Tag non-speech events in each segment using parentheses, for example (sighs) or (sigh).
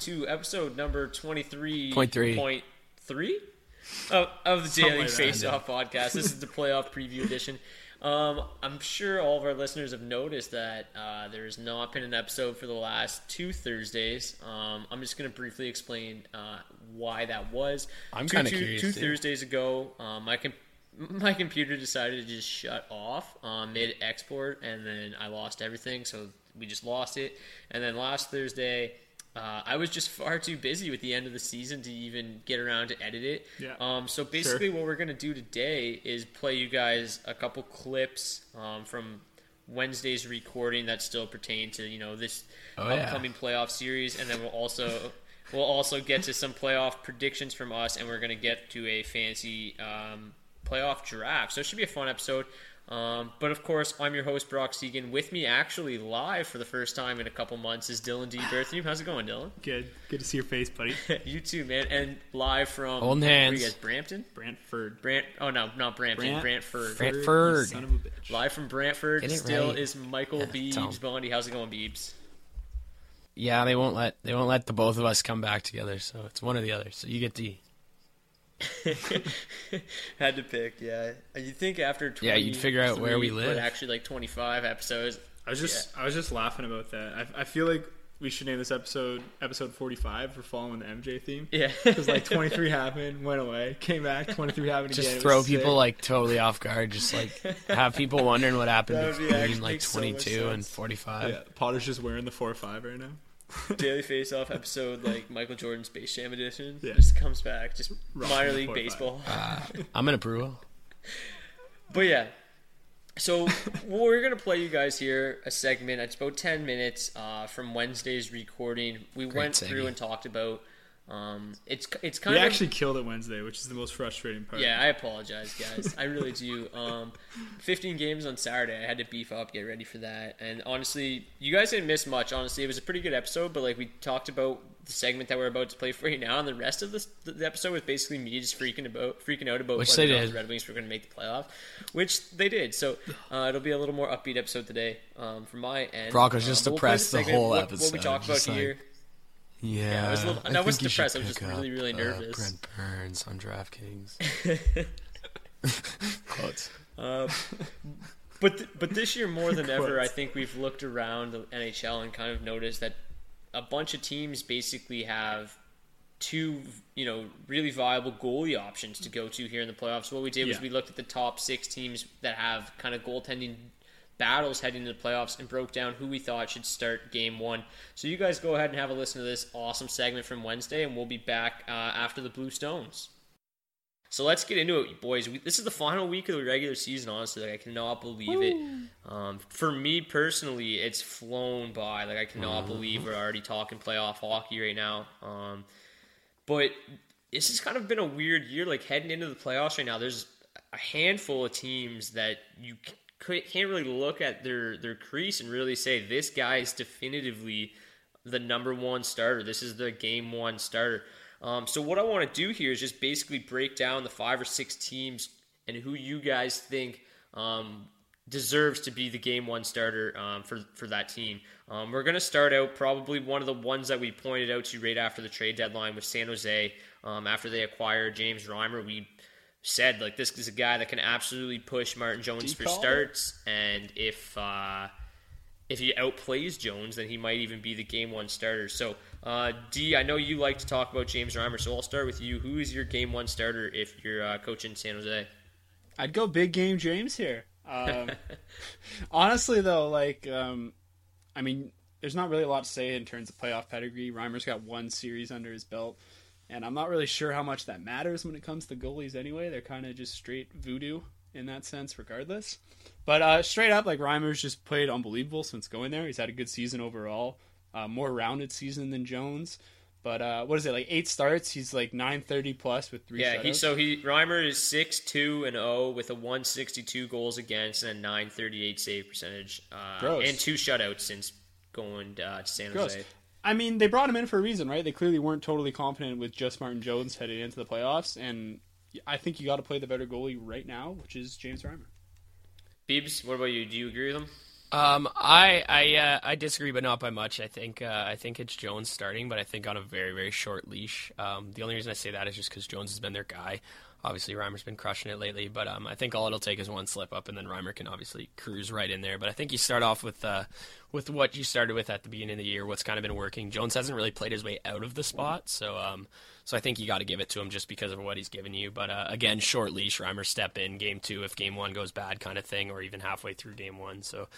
To episode number 23.3 Point three. point three of, of the Daily like Face Off podcast. This is the playoff preview edition. Um, I'm sure all of our listeners have noticed that uh, there's not been an episode for the last two Thursdays. Um, I'm just going to briefly explain uh, why that was. I'm Two- kinda two- curious, Two too. Thursdays ago, um, my com- my computer decided to just shut off um, mid export, and then I lost everything. So we just lost it. And then last Thursday, uh, I was just far too busy with the end of the season to even get around to edit it. Yeah. Um, so basically, what we're gonna do today is play you guys a couple clips um, from Wednesday's recording that still pertain to you know this Oh, yeah. upcoming playoff series, and then we'll also. We'll also get to some playoff predictions from us, and we're going to get to a fancy um, playoff draft. So it should be a fun episode. Um, but of course, I'm your host, Brock Segan. With me, actually live for the first time in a couple months, is Dylan D. (sighs) Berthneum. How's it going, Dylan? Good. Good to see your face, buddy. (laughs) you too, man. And live from Holding where hands. you guys, Brampton? Brantford. Brant? Oh no, not Brampton. Brant- Brantford. Brantford. Son of a bitch. Live from Brantford. Still right. is Michael Yeah, tell Beebs. 'em. Bondi, how's it going, Beebs? Yeah, they won't let they won't let the both of us come back together. So it's one or the other. So you get D. (laughs) Had to pick, yeah. You think after 20, Yeah, you'd figure out where we live. But actually, like 25 episodes. I was just I was just laughing about that. I, I feel like we should name this episode episode 45 for following the MJ theme. Yeah. Because like 23 happened, went away, came back, 23 happened Just again. it throw people sick. like totally off guard. Just like (laughs) have people wondering what happened That be between like makes so 22 and 45. Yeah, Potter's just wearing the 4-5 right now. (laughs) Daily Face Off episode, like Michael Jordan Space Jam edition, Yeah. just comes back, just (laughs) Rocking minor league baseball. Uh, (laughs) I'm in approval. But yeah, so we're gonna play you guys here a segment. It's about ten minutes uh, from Wednesday's recording. We went through and talked about. Um, it's it's kind of We of actually killed it Wednesday, which is the most frustrating part. Yeah, I apologize, guys. I really do. Um, 15 games on Saturday. I had to beef up, get ready for that. And honestly, you guys didn't miss much. Honestly, it was a pretty good episode. But like we talked about the segment that we're about to play for you now, and the rest of this, the episode was basically me just freaking about, freaking out about Which whether they or not did. the Red Wings were going to make the playoff, which they did. So uh, it'll be a little more upbeat episode today um, from my end. Brock was Um, just we'll play depressed the whole what, What episode, we talked about like- here. Yeah, I was a little- I I wasn't think you should depressed, I was just pick really, up, really uh, nervous. Brent Burns on DraftKings. (laughs) Quotes. Uh, but th- but this year more than ever, I think we've looked around the NHL and kind of noticed that a bunch of teams basically have two, you know, really viable goalie options to go to here in the playoffs. What we did was we looked at the top six teams that have kind of goaltending battles heading into the playoffs and broke down who we thought should start game one. So you guys go ahead and have a listen to this awesome segment from Wednesday, and we'll be back uh, after the Blue Stones. So let's get into it, boys. We, this is the final week of the regular season. Honestly, like I cannot believe it. Um, for me personally, it's flown by. Like I cannot believe we're already talking playoff hockey right now. Um, but this has kind of been a weird year. Like heading into the playoffs right now, there's a handful of teams that you c- c- can't really look at their their crease and really say this guy is definitively the number one starter. This is the game one starter. Um, so what I want to do here is just basically break down the five or six teams and who you guys think um, deserves to be the game one starter um, for for that team. Um, we're gonna start out probably one of the ones that we pointed out to right after the trade deadline with San Jose. Um, after they acquired James Reimer, we said like this is a guy that can absolutely push Martin Jones for starts, and if uh, if he outplays Jones, then he might even be the game one starter. So, uh, D, I know you like to talk about James Reimer, so I'll start with you. Who is your game one starter if you're uh, coaching San Jose? I'd go big game James here. Um, (laughs) honestly, though, like, um, I mean, there's not really a lot to say in terms of playoff pedigree. Reimer's got one series under his belt, and I'm not really sure how much that matters when it comes to goalies anyway. They're kind of just straight voodoo in that sense, regardless. But uh, straight up, like, Reimer's just played unbelievable since going there. He's had a good season overall, uh, more rounded season than Jones. But uh, what is it like? Eight starts. He's like nine thirty plus with three. Yeah, he so he Reimer is six two and zero with a one sixty two goals against and a nine thirty eight save percentage, uh, Gross. and two shutouts since going uh, to San Gross. Jose. I mean, they brought him in for a reason, right? They clearly weren't totally confident with just Martin Jones heading into the playoffs, and I think you got to play the better goalie right now, which is James Reimer. Beebs, what about you? Do you agree with him? Um, I I uh, I disagree, but not by much. I think uh, I think it's Jones starting, but I think on a very very short leash. Um, the only reason I say that is just because Jones has been their guy. Obviously, Reimer's been crushing it lately, but um, I think all it'll take is one slip up, and then Reimer can obviously cruise right in there. But I think you start off with uh, with what you started with at the beginning of the year, what's kind of been working. Jones hasn't really played his way out of the spot, so um, so I think you got to give it to him just because of what he's given you. But uh, again, short leash, Reimer step in game two if game one goes bad, kind of thing, or even halfway through game one. So.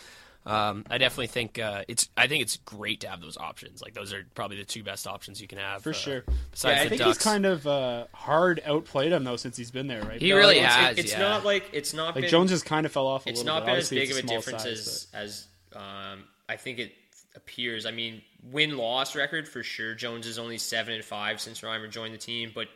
Um, I definitely think uh, it's. I think it's great to have those options. Like those are probably the two best options you can have For uh, sure. Besides I the think Ducks, he's kind of uh, hard outplayed him though since he's been there, right? He But, really like, It's- has, It's yeah. not like it's not Like been, Jones has kind of fell off. A it's little not bit. been as big of a difference size, as as um, I think it appears. I mean, win loss record for sure. Jones is only seven and five since Reimer joined the team, but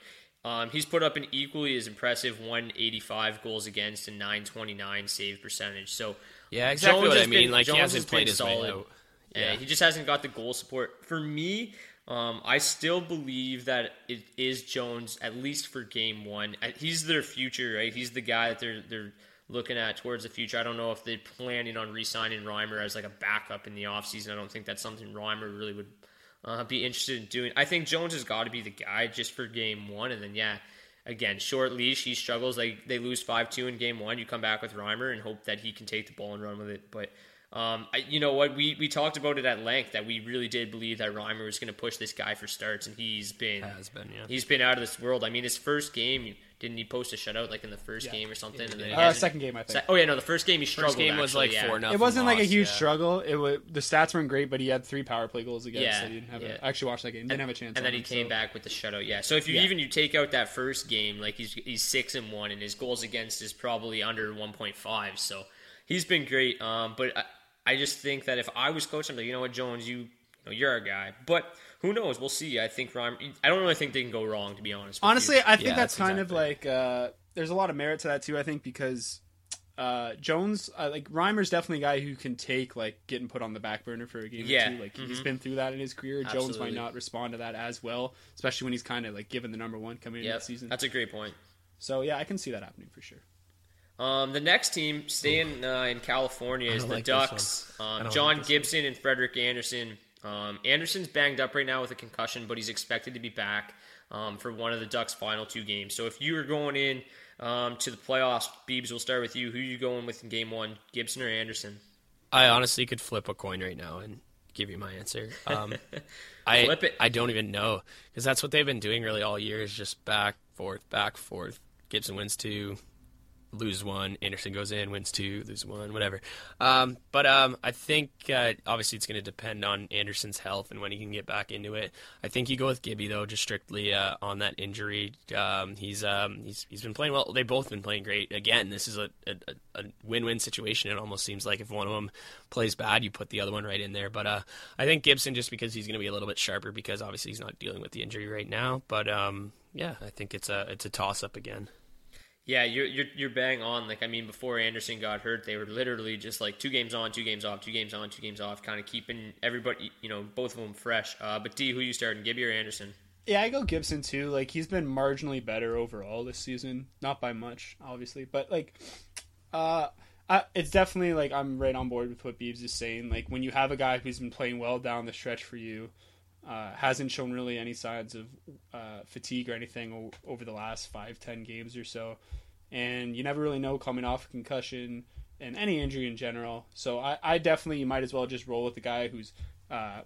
um, he's put up an equally as impressive 185 goals against and 929 save percentage. So Yeah, exactly Jones what I mean. been- Like, he Jones hasn't played his way solid. out. Yeah, Yeah. he just hasn't got the goal support. For me, um, I still believe that it is Jones at least for game one. He's their future, right? He's the guy that they're they're looking at towards the future. I don't know if they're planning on re-signing Reimer as like a backup in the offseason. I don't think that's something Reimer really would uh, be interested in doing. I think Jones has got to be the guy just for game one, and then yeah. Again, short leash. He struggles. Like they lose five two in game one. You come back with Reimer and hope that he can take the ball and run with it. But um, I, you know what? We we talked about it at length that we really did believe that Reimer was going to push this guy for starts, and he's been Has been, yeah. he's been out of this world. I mean, his first game didn't he post a shutout like in the first game or something? And then Uh, second game, I think. Se- oh yeah, no, the first game he struggled. First game was like yeah. four nothing. it wasn't like a huge yeah. struggle. It was the stats weren't great, but he had three power play goals against. Yeah, so he didn't have yeah. a, I actually watched that game. Didn't have a chance. And then on he him, came so- back with the shutout. Yeah. So if you Yeah. even you take out that first game, like he's he's six and one, and his goals against is probably under one point five. So he's been great. Um, but I, I just think that if I was coaching, I'm like, you know what, Jones, you, you know, you're our guy. But who knows? We'll see. I think Reimer. I don't really think they can go wrong, to be honest. with Honestly, you. I think Yeah, that's, that's kind exactly. of like uh, there's a lot of merit to that too. I think because uh, Jones, uh, like Reimer's definitely a guy who can take like getting put on the back burner for a game Yeah, or two. Like he's been through that in his career. Jones might not respond to that as well, especially when he's kind of like given the number one coming into Yep, the season. that's a great point. So yeah, I can see that happening for sure. Um, the next team staying uh, in California is the like. Ducks. Um, John like this one. Gibson and Frederik Andersen. Um, Andersen's banged up right now with a concussion, but he's expected to be back um, for one of the Ducks' final two games. So if you are going in um, to the playoffs, Beebs, we'll start with you. Who are you going with in game one, Gibson or Andersen? I honestly could flip a coin right now, and give you my answer. Um, (laughs) I Flip it. I don't even know because that's what they've been doing really all year is just back forth, back forth. Gibson wins two, lose one. Andersen goes in, wins two, lose one, whatever. Um, but um, I think uh, obviously it's going to depend on Andersen's health and when he can get back into it. I think you go with Gibby though, just strictly uh, on that injury. Um, he's um, he's he's been playing well. They've both been playing great. Again, this is a, a, a win-win situation. It almost seems like if one of them plays bad, you put the other one right in there. But uh, I think Gibson just because he's going to be a little bit sharper because obviously he's not dealing with the injury right now. But um, yeah, I think it's a it's a toss up again. Yeah, you're, you're you're bang on. Like I mean, before Andersen got hurt, they were literally just like two games on, two games off, two games on, two games off, kind of keeping everybody, you know, both of them fresh. Uh, but D, who you starting, Gibby or Andersen? Yeah, I go Gibson too. Like he's been marginally better overall this season, not by much, obviously, but like, uh, I, it's definitely like I'm right on board with what Beebs is saying. Like when you have a guy who's been playing well down the stretch for you, uh, hasn't shown really any signs of uh, fatigue or anything o- over the last five, ten games or so, and you never really know coming off a concussion and any injury in general. So I, I definitely might as well just roll with the guy who's uh,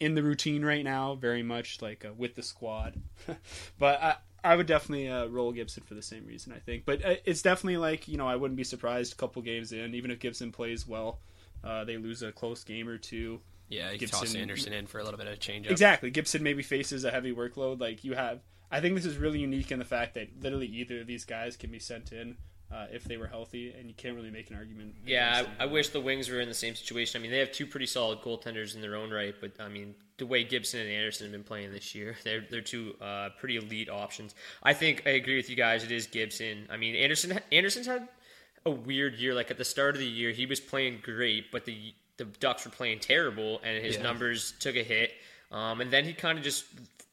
in the routine right now, very much like uh, with the squad. (laughs) but I, I would definitely uh, roll Gibson for the same reason, I think. But uh, it's definitely like you know I wouldn't be surprised a couple games in, even if Gibson plays well, uh, they lose a close game or two. Yeah, you Gibson- toss Andersen in for a little bit of change up. Exactly, Gibson maybe faces a heavy workload. Like you have, I think this is really unique in the fact that literally either of these guys can be sent in uh, if they were healthy, and you can't really make an argument. Yeah, I, I wish the Wings were in the same situation. I mean, they have two pretty solid goaltenders in their own right, but I mean, the way Gibson and Andersen have been playing this year, (laughs) they're they're two uh, pretty elite options. I think I agree with you guys. It is Gibson. I mean, Andersen Andersen's had a weird year. Like at the start of the year, he was playing great, but the the Ducks were playing terrible, and his Yeah. numbers took a hit. Um, and then he kind of just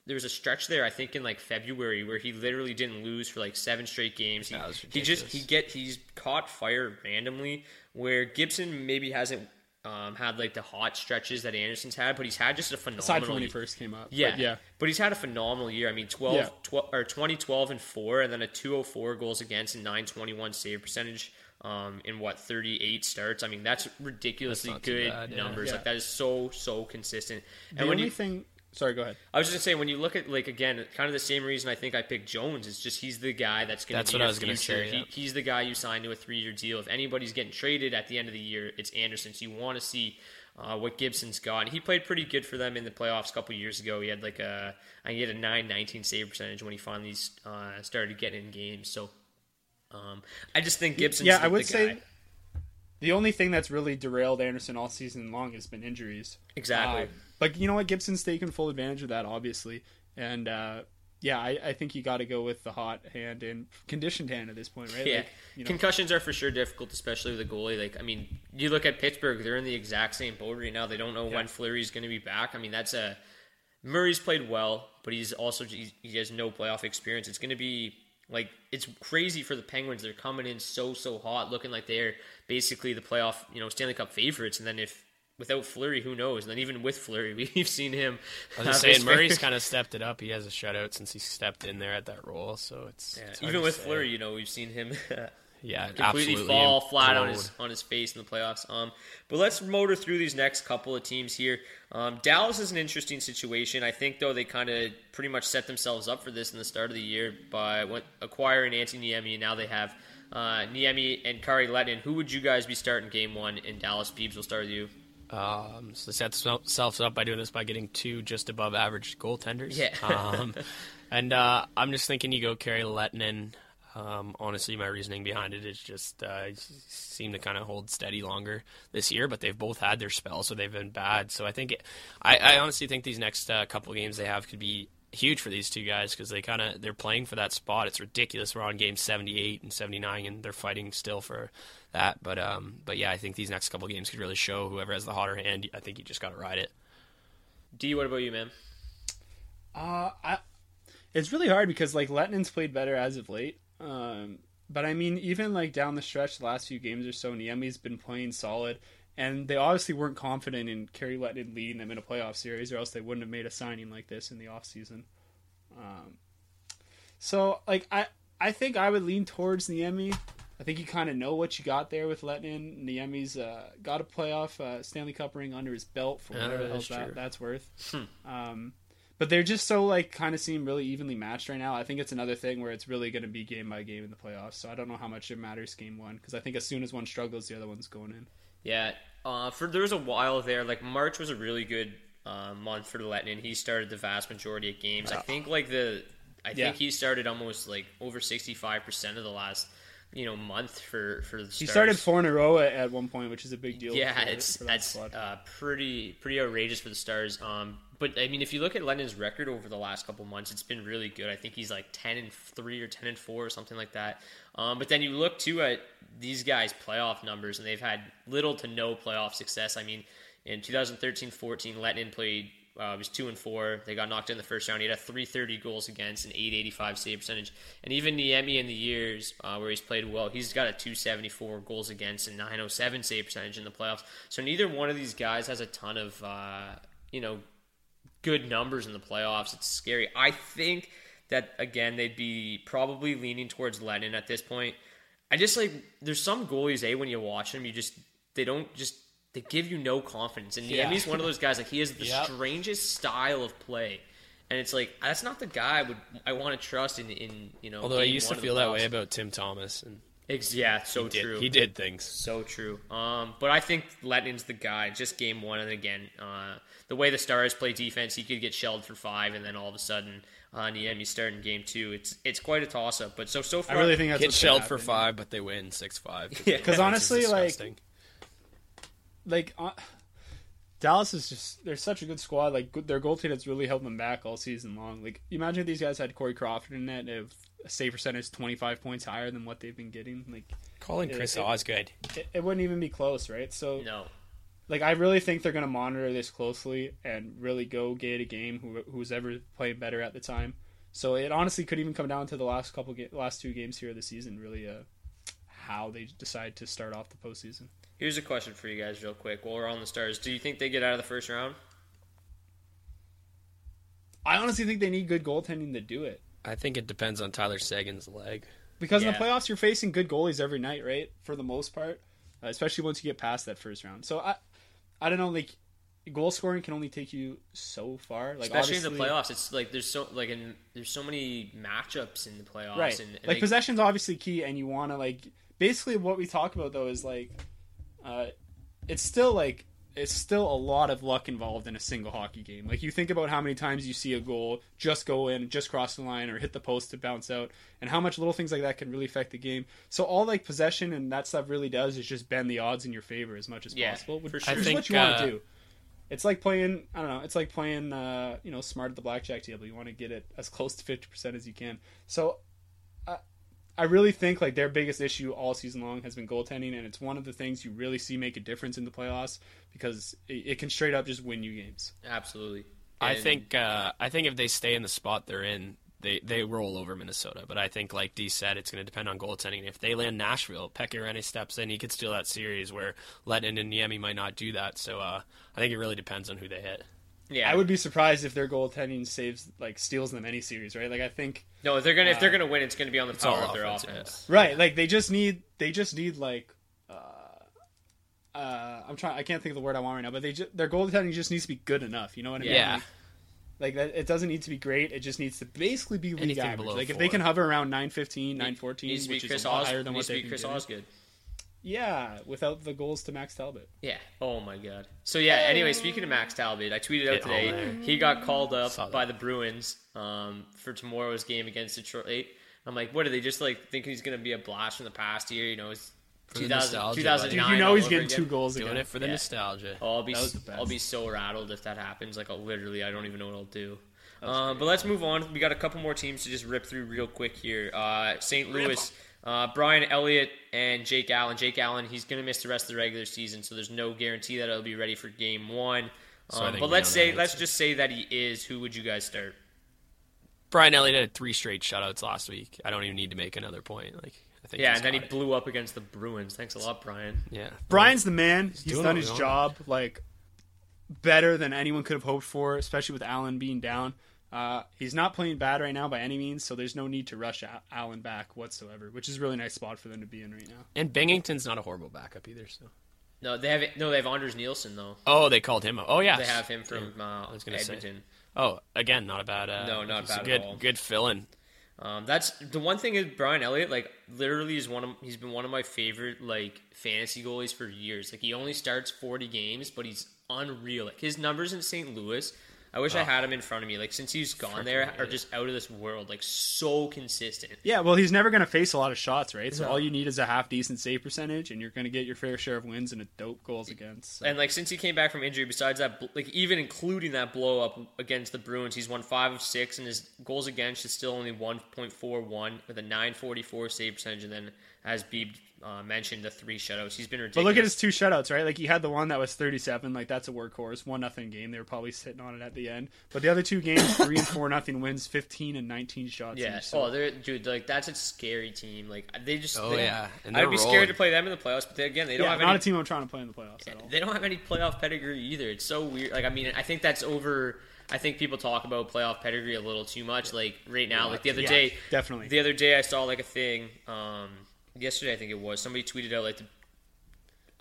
there was a stretch there, I think in like February, where he literally didn't lose for like seven straight games. He, he just he get he's caught fire randomly where Gibson maybe hasn't um, had like the hot stretches that Andersen's had, but he's had just a phenomenal. aside from when he first came up. yeah, but yeah. But he's had a phenomenal year. I mean, 12, Yeah. 12 or 2012 and four, and then a 204 goals against and 921 save percentage. Um, in what 38 starts? I mean, that's ridiculously That's good bad, yeah. numbers. Yeah. Like that is so so consistent. The And when only you thing, sorry, go ahead. I was just gonna say when you look at like again, kind of the same reason I think I picked Jones is just he's the guy that's gonna That's be what I your was gonna future. say, He, he's the guy you sign to a three year deal. If anybody's getting traded at the end of the year, it's Andersen. So you want to see uh, what Gibson's got. He played pretty good for them in the playoffs a couple years ago. He had like a I think he had a 9-19 save percentage when he finally uh, started getting in games. So um, I just think Gibson. yeah, I would say the only thing that's really derailed Andersen all season long has been injuries. exactly. Uh, but you know what? Gibson's taken full advantage of that, obviously. And uh, yeah, I, I think you got to go with the hot hand and conditioned hand at this point, right? Yeah, Like, you know, concussions are for sure difficult, especially with a goalie. Like, I mean, you look at Pittsburgh; they're in the exact same boat right now. They don't know when Fleury's going to be back. I mean, that's a Murray's played well, but he's also he has no playoff experience. It's going to be like it's crazy for the Penguins. They're coming in so so hot, looking like they're basically the playoff, you know, Stanley Cup favorites. And then if without Fleury, who knows? And then even with Fleury, (laughs) we've seen him. I was just saying, Murray's kind of stepped it up. He has a shutout since he stepped in there at that role, so it's, Yeah, it's even with Fleury, you know, we've seen him (laughs) yeah, completely absolutely fall flat on his on his face in the playoffs. Um, but let's motor through these next couple of teams here. Um, Dallas is an interesting situation. I think though they kind of pretty much set themselves up for this in the start of the year by what, acquiring Antti Niemi. and Now they have uh, Niemi and Kari Lehtonen. Who would you guys be starting game one in Dallas? Beebs, we'll start with you. Um, so they set themselves up by doing this by getting two just above average goaltenders. Yeah. um, (laughs) and uh, I'm just thinking you go Kari Lehtonen. Um, honestly, my reasoning behind it is just uh, seem to kind of hold steady longer this year, but they've both had their spells, so they've been bad. So I think it, I, I honestly think these next uh, couple games they have could be huge for these two guys because they kind of they're playing for that spot. It's ridiculous. We're on game 78 and 79, and they're fighting still for that. But um, but yeah, I think these next couple games could really show whoever has the hotter hand. I think you just got to ride it. D, what about you, man? Uh, I, it's really hard because like Lehtonen's played better as of late. Um, but I mean, even like down the stretch, the last few games or so, Niemi's been playing solid, and they obviously weren't confident in Kari Lehtonen leading them in a playoff series, or else they wouldn't have made a signing like this in the off season. Um, so like I, I think I would lean towards Niemi. I think you kind of know what you got there with Lehtonen. Niemi's uh, got a playoff uh, Stanley Cup ring under his belt for whatever the that hell that, that's worth. Um, but they're just so like kind of seem really evenly matched right now. I think it's another thing where it's really going to be game by game in the playoffs. So I don't know how much it matters game one because I think as soon as one struggles, the other one's going in. Yeah, uh, for there was a while there. Like March was a really good uh, month for Lehtonen. He started the vast majority of games. I think like the, I Yeah. think he started almost like over sixty five percent of the last, you know, month for for the. He Stars. started four in a row at, at one point, which is a big deal. Yeah, for, it's for that that's uh, pretty pretty outrageous for the Stars. Um, but I mean, if you look at Lehtonen's record over the last couple months, it's been really good. I think he's like ten and three or ten and four or something like that. Um, but then you look too at these guys' playoff numbers, and they've had little to no playoff success. I mean, in 2013-14, Lehtonen played. Uh, was two and four. They got knocked in the first round. He had a 330 goals against, an 885 save percentage, and even Niemi in the years uh, where he's played well, he's got a 274 goals against and 907 save percentage in the playoffs. So neither one of these guys has a ton of uh, you know good numbers in the playoffs. It's scary. I think that again they'd be probably leaning towards Lehtonen at this point. I just like there's some goalies, a when you watch them, you just they don't just they give you no confidence. And Yeah. Niemi's one of those guys like he has the Yep. strangest style of play. And it's like that's not the guy I would I want to trust in in you know. Although I used to feel that way about Tim Thomas, and Ex- yeah, so he did, true. he did things. So true. Um, but I think Lehtonen's the guy. Just game one, and again, uh, the way the Stars play defense, he could get shelled for five, and then all of a sudden, on the uh, Niemi starting game two. It's it's quite a toss up. But so so far, I far, really think that's Get what's shelled for five, but they win six five. (laughs) Yeah, because honestly, like, like uh, Dallas is just they're such a good squad. Like good- their goaltending has really held them back all season long. Like imagine if these guys had Corey Crawford in net, if a save percentage twenty five points higher than what they've been getting. Like calling it- Chris it- Osgood. it, it wouldn't even be close, right? So no. like I really think they're going to monitor this closely and really go get a game who who's ever playing better at the time. So it honestly could even come down to the last couple ga- last two games here of the season, really, uh, how they decide to start off the postseason. Here's a question for you guys, real quick. While we're on the Stars, do you think they get out of the first round? I honestly think they need good goaltending to do it. I think it depends on Tyler Seguin's leg. Because in the playoffs, you're facing good goalies every night, right? For the most part, uh, especially once you get past that first round. So I, I don't know. Like, goal scoring can only take you so far. Like, Especially in the playoffs, it's like there's so like in, there's so many matchups in the playoffs, right? And, and like they- possession's obviously key, and you want to like basically what we talk about though is like, uh, it's still like it's still a lot of luck involved in a single hockey game. Like you think about how many times you see a goal just go in, just cross the line, or hit the post to bounce out, and how much little things like that can really affect the game. So all like possession and that stuff really does is just bend the odds in your favor as much as Yeah, possible, which for is sure. I what think, you want uh, to do. It's like playing, I don't know, it's like playing, uh, you know, smart at the blackjack table. You want to get it as close to 50% as you can. So I, I really think like their biggest issue all season long has been goaltending, and it's one of the things you really see make a difference in the playoffs because it, it can straight up just win you games. absolutely. I think uh, I think if they stay in the spot they're in, they they roll over Minnesota. But I think, like D said, it's going to depend on goaltending. If they land Nashville, Pekka steps in, he could steal that series. Where Lehtonen and Niemi might not do that. So uh, I think it really depends on who they hit. Yeah, I would be surprised if their goaltending saves like steals them any series, right? Like I think no. If they're gonna if they're gonna win, it's gonna be on the power of their offense, offense. right, like they just need they just need like. Uh, uh, I'm trying. I can't think of the word I want right now, but they just, their goaltending just needs to be good enough. You know what I mean? Yeah. Like, Like that, it doesn't need to be great. It just needs to basically be league Anything average. below Like if they can hover around 915, 914, Needs to be which Chris is a lot Os- higher than what to they've be been Chris doing. Osgood. Yeah, without the goals to Max Talbot. Yeah. Oh my god. So yeah. Anyway, speaking of Max Talbot, I tweeted out Get today he got called up by the Bruins um, for tomorrow's game against Detroit. I'm like, what are they just like think he's gonna be a blast from the past year? You know, it's the 2000, 2009. Dude, you know he's getting again. two goals Doing again. it for the Yeah. nostalgia. Oh, I'll be That was the I'll be so rattled if that happens. Like I'll literally, I don't even know what I'll do. Um, but let's move on. We got a couple more teams to just rip through real quick here. Uh, St. Louis, uh, Brian Elliott and Jake Allen. Jake Allen, he's going to miss the rest of the regular season, so there's no guarantee that he'll be ready for Game One. So Um, think but let's say, let's just say that he is. Who would you guys start? Brian Elliott had three straight shutouts last week. I don't even need to make another point. Like I think. Yeah, and then he it. blew up against the Bruins. Thanks a lot, Brian. Yeah, Brian's the man. He's doing done his job like better than anyone could have hoped for, especially with Allen being down. Uh, he's not playing bad right now by any means, so there's no need to rush Allen back whatsoever, which is a really nice spot for them to be in right now. And Binnington's not a horrible backup either. So. No, they have no. They have Anders Nilsson though. Oh, they called him. Oh yeah, they have him from uh, I was gonna Edmonton. Say. Oh, again, not a bad. Uh, no, not bad good, at all. Good fill in. Um, that's the one thing is Brian Elliott, like literally is one of he's been one of my favorite like fantasy goalies for years. Like he only starts forty games, but he's unreal. Like his numbers in St. Louis I wish oh. I had him in front of me. Like since he's gone there, are just out of this world. Like so consistent. Yeah, well, he's never going to face a lot of shots, right? So no. all you need is a half decent save percentage, and you're going to get your fair share of wins and a dope goals against. So. And like since he came back from injury, besides that, like even including that blow up against the Bruins, he's won five of six, and his goals against is still only one point four one with a nine forty four save percentage, and then as Beeb uh, mentioned the three shutouts. He's been ridiculous. But look at his two shutouts, right? Like he had the one that was 37, like that's a workhorse, one nothing game. They were probably sitting on it at the end. But the other two games, three and four nothing wins, 15 and 19 shots. Yeah. Each, so. Oh, they're dude, like that's a scary team. Like they just. Oh they, yeah. And I'd be rolling. scared to play them in the playoffs, but they, again, they don't yeah, have not any, a team I'm trying to play in the playoffs at all. They don't have any playoff pedigree either. It's so weird. Like I mean, I think that's over. I think people talk about playoff pedigree a little too much. Like right now, yeah, like the other yeah, day, definitely. The other day, I saw like a thing. Um, yesterday I think it was somebody tweeted out like the,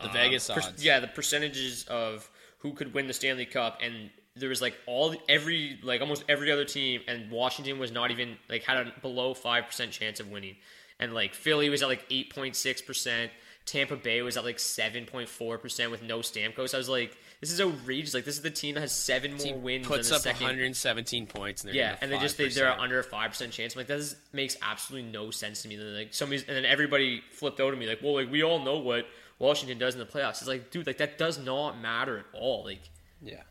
the uh, Vegas per, odds. yeah, the percentages of who could win the Stanley Cup, and there was like all every like almost every other team, and Washington was not even like had a below five percent chance of winning, and like Philly was at like eight point six percent. Tampa Bay was at like seven point four percent with no Stamkos. I was like, this is outrageous. Like this is the team that has seven more team wins. Puts than the up second. 117 points. And yeah, and they just they, they're under a five percent chance. I'm like that makes absolutely no sense to me. Then like somebody's and then everybody flipped out at me like, well, like we all know what Washington does in the playoffs. It's like, dude, like that does not matter at all. Like, yeah.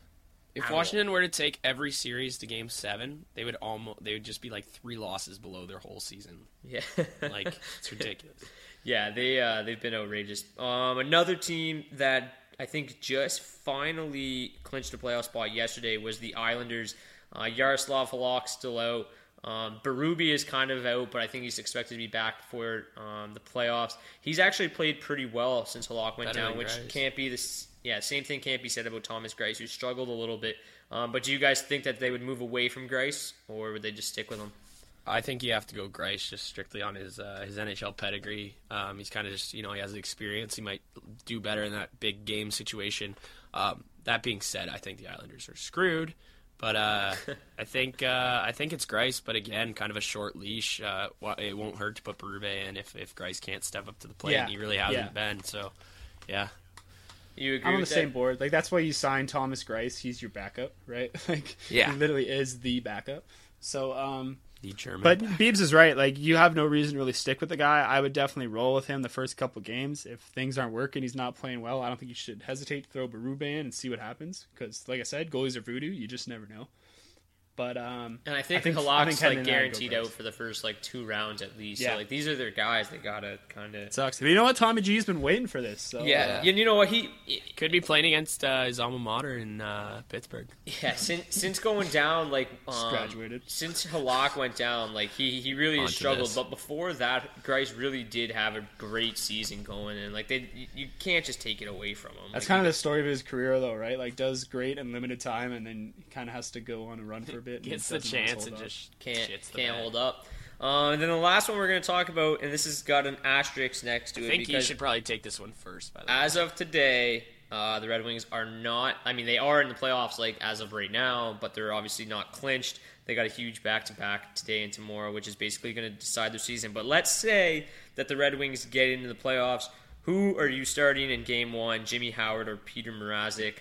If Washington were to take every series to Game Seven, they would almost they would just be like three losses below their whole season. Yeah, (laughs) like it's (laughs) ridiculous. Yeah, they uh, they've been outrageous. Um, another team that I think just finally clinched a playoff spot yesterday was the Islanders. Uh, Jaroslav Halak still out. Um, Berube is kind of out, but I think he's expected to be back for um, the playoffs. He's actually played pretty well since Halak went Better down, which can't be this. Yeah, same thing can't be said about Thomas Greiss, who struggled a little bit. Um, but do you guys think that they would move away from Greiss, or would they just stick with him? I think you have to go Greiss just strictly on his uh, his NHL pedigree. Um, he's kind of just you know he has the experience. He might do better in that big game situation. Um, that being said, I think the Islanders are screwed. But uh, (laughs) I think uh, I think it's Greiss. But again, kind of a short leash. Uh, it won't hurt to put Berube in if if Greiss can't step up to the plate. Yeah. And he really hasn't Yeah. been. So yeah, You agree I'm on the with same board. Like that's why you signed Thomas Greiss. He's your backup, right? (laughs) Like Yeah. he literally is the backup. So um the German. but Beebs is right. Like you have no reason to really stick with the guy. I would definitely roll with him the first couple games. If things aren't working, he's not playing well. I don't think you should hesitate to throw Berube in and see what happens. Because, like I said, goalies are voodoo. You just never know. But um, And I think, I think- I Halak's think like in, I'd go guaranteed out for the first like two rounds at least. Yeah. So like these are their guys. They gotta kind of. sucks. But you know what? Tommy G's been waiting for this. So, Yeah, uh, and you know what he could be playing against uh, his alma mater in uh, Pittsburgh. Yeah, since since going down, like (laughs) um, graduated. Since Halak went down, like he he really has struggled. this. But before that, Greiss really did have a great season going, and like they, you, you can't just take it away from him. That's Like, kind of the story of his career, though, right? Like, does great in limited time, and then kind of has to go on a run (laughs) for a bit. And Gets the chance and up. just can't shits the can't bed. hold up. Uh, and then the last one we're going to talk about, and this has got an asterisk next to I it think you should probably take this one first. By the way. as of today, uh, the Red Wings are not. I mean, they are in the playoffs, like as of right now, but they're obviously not clinched. They got a huge back-to-back today and tomorrow, which is basically going to decide their season. But let's say that the Red Wings get into the playoffs. Who are you starting in Game One, Jimmy Howard or Peter Mrazek?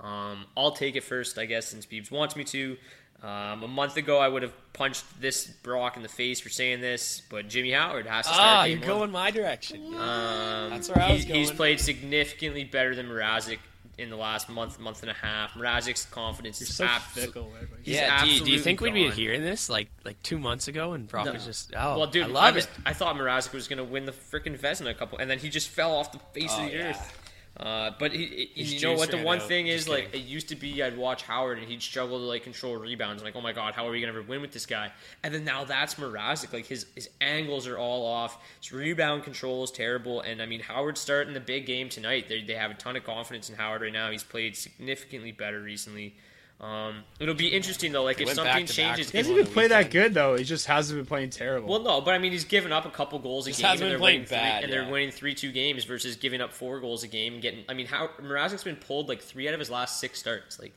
Um, I'll take it first, I guess, since Beebs wants me to. Um, a month ago, I would have punched this Brock in the face for saying this, but Jimmy Howard has to start. Ah, you're one. going my direction. Um, That's where I was he's, he's played significantly better than Mrazek in the last month, month and a half. Mrazek's confidence You're is so absolute- fickle, He's yeah, do you, do you absolutely think we'd be gone. hearing this like like two months ago and Brock No. was just oh well, dude, I love was, it. I thought Mrazek was going to win the freaking Vezina a couple, and then he just fell off the face Oh, of the yeah. earth. Uh, but he, he- you know what? The one out. thing is, Just like, it used to be I'd watch Howard and he'd struggle to like control rebounds. I'm like, oh my god, how are we gonna ever win with this guy? And then now that's Mrazek. Like his his angles are all off. His rebound control is terrible. And I mean, Howard's starting the big game tonight. They they have a ton of confidence in Howard right now. He's played significantly better recently. Um, it'll be interesting though. Like if something changes, to He if- hasn't even played that good though. He just hasn't been playing terrible. well, no, but I mean he's given up a couple goals a Just game, and hasn't they're been playing winning three, bad, and they're winning three two games versus giving up four goals a game and getting. I mean, how Mrazek's been pulled like three out of his last six starts, like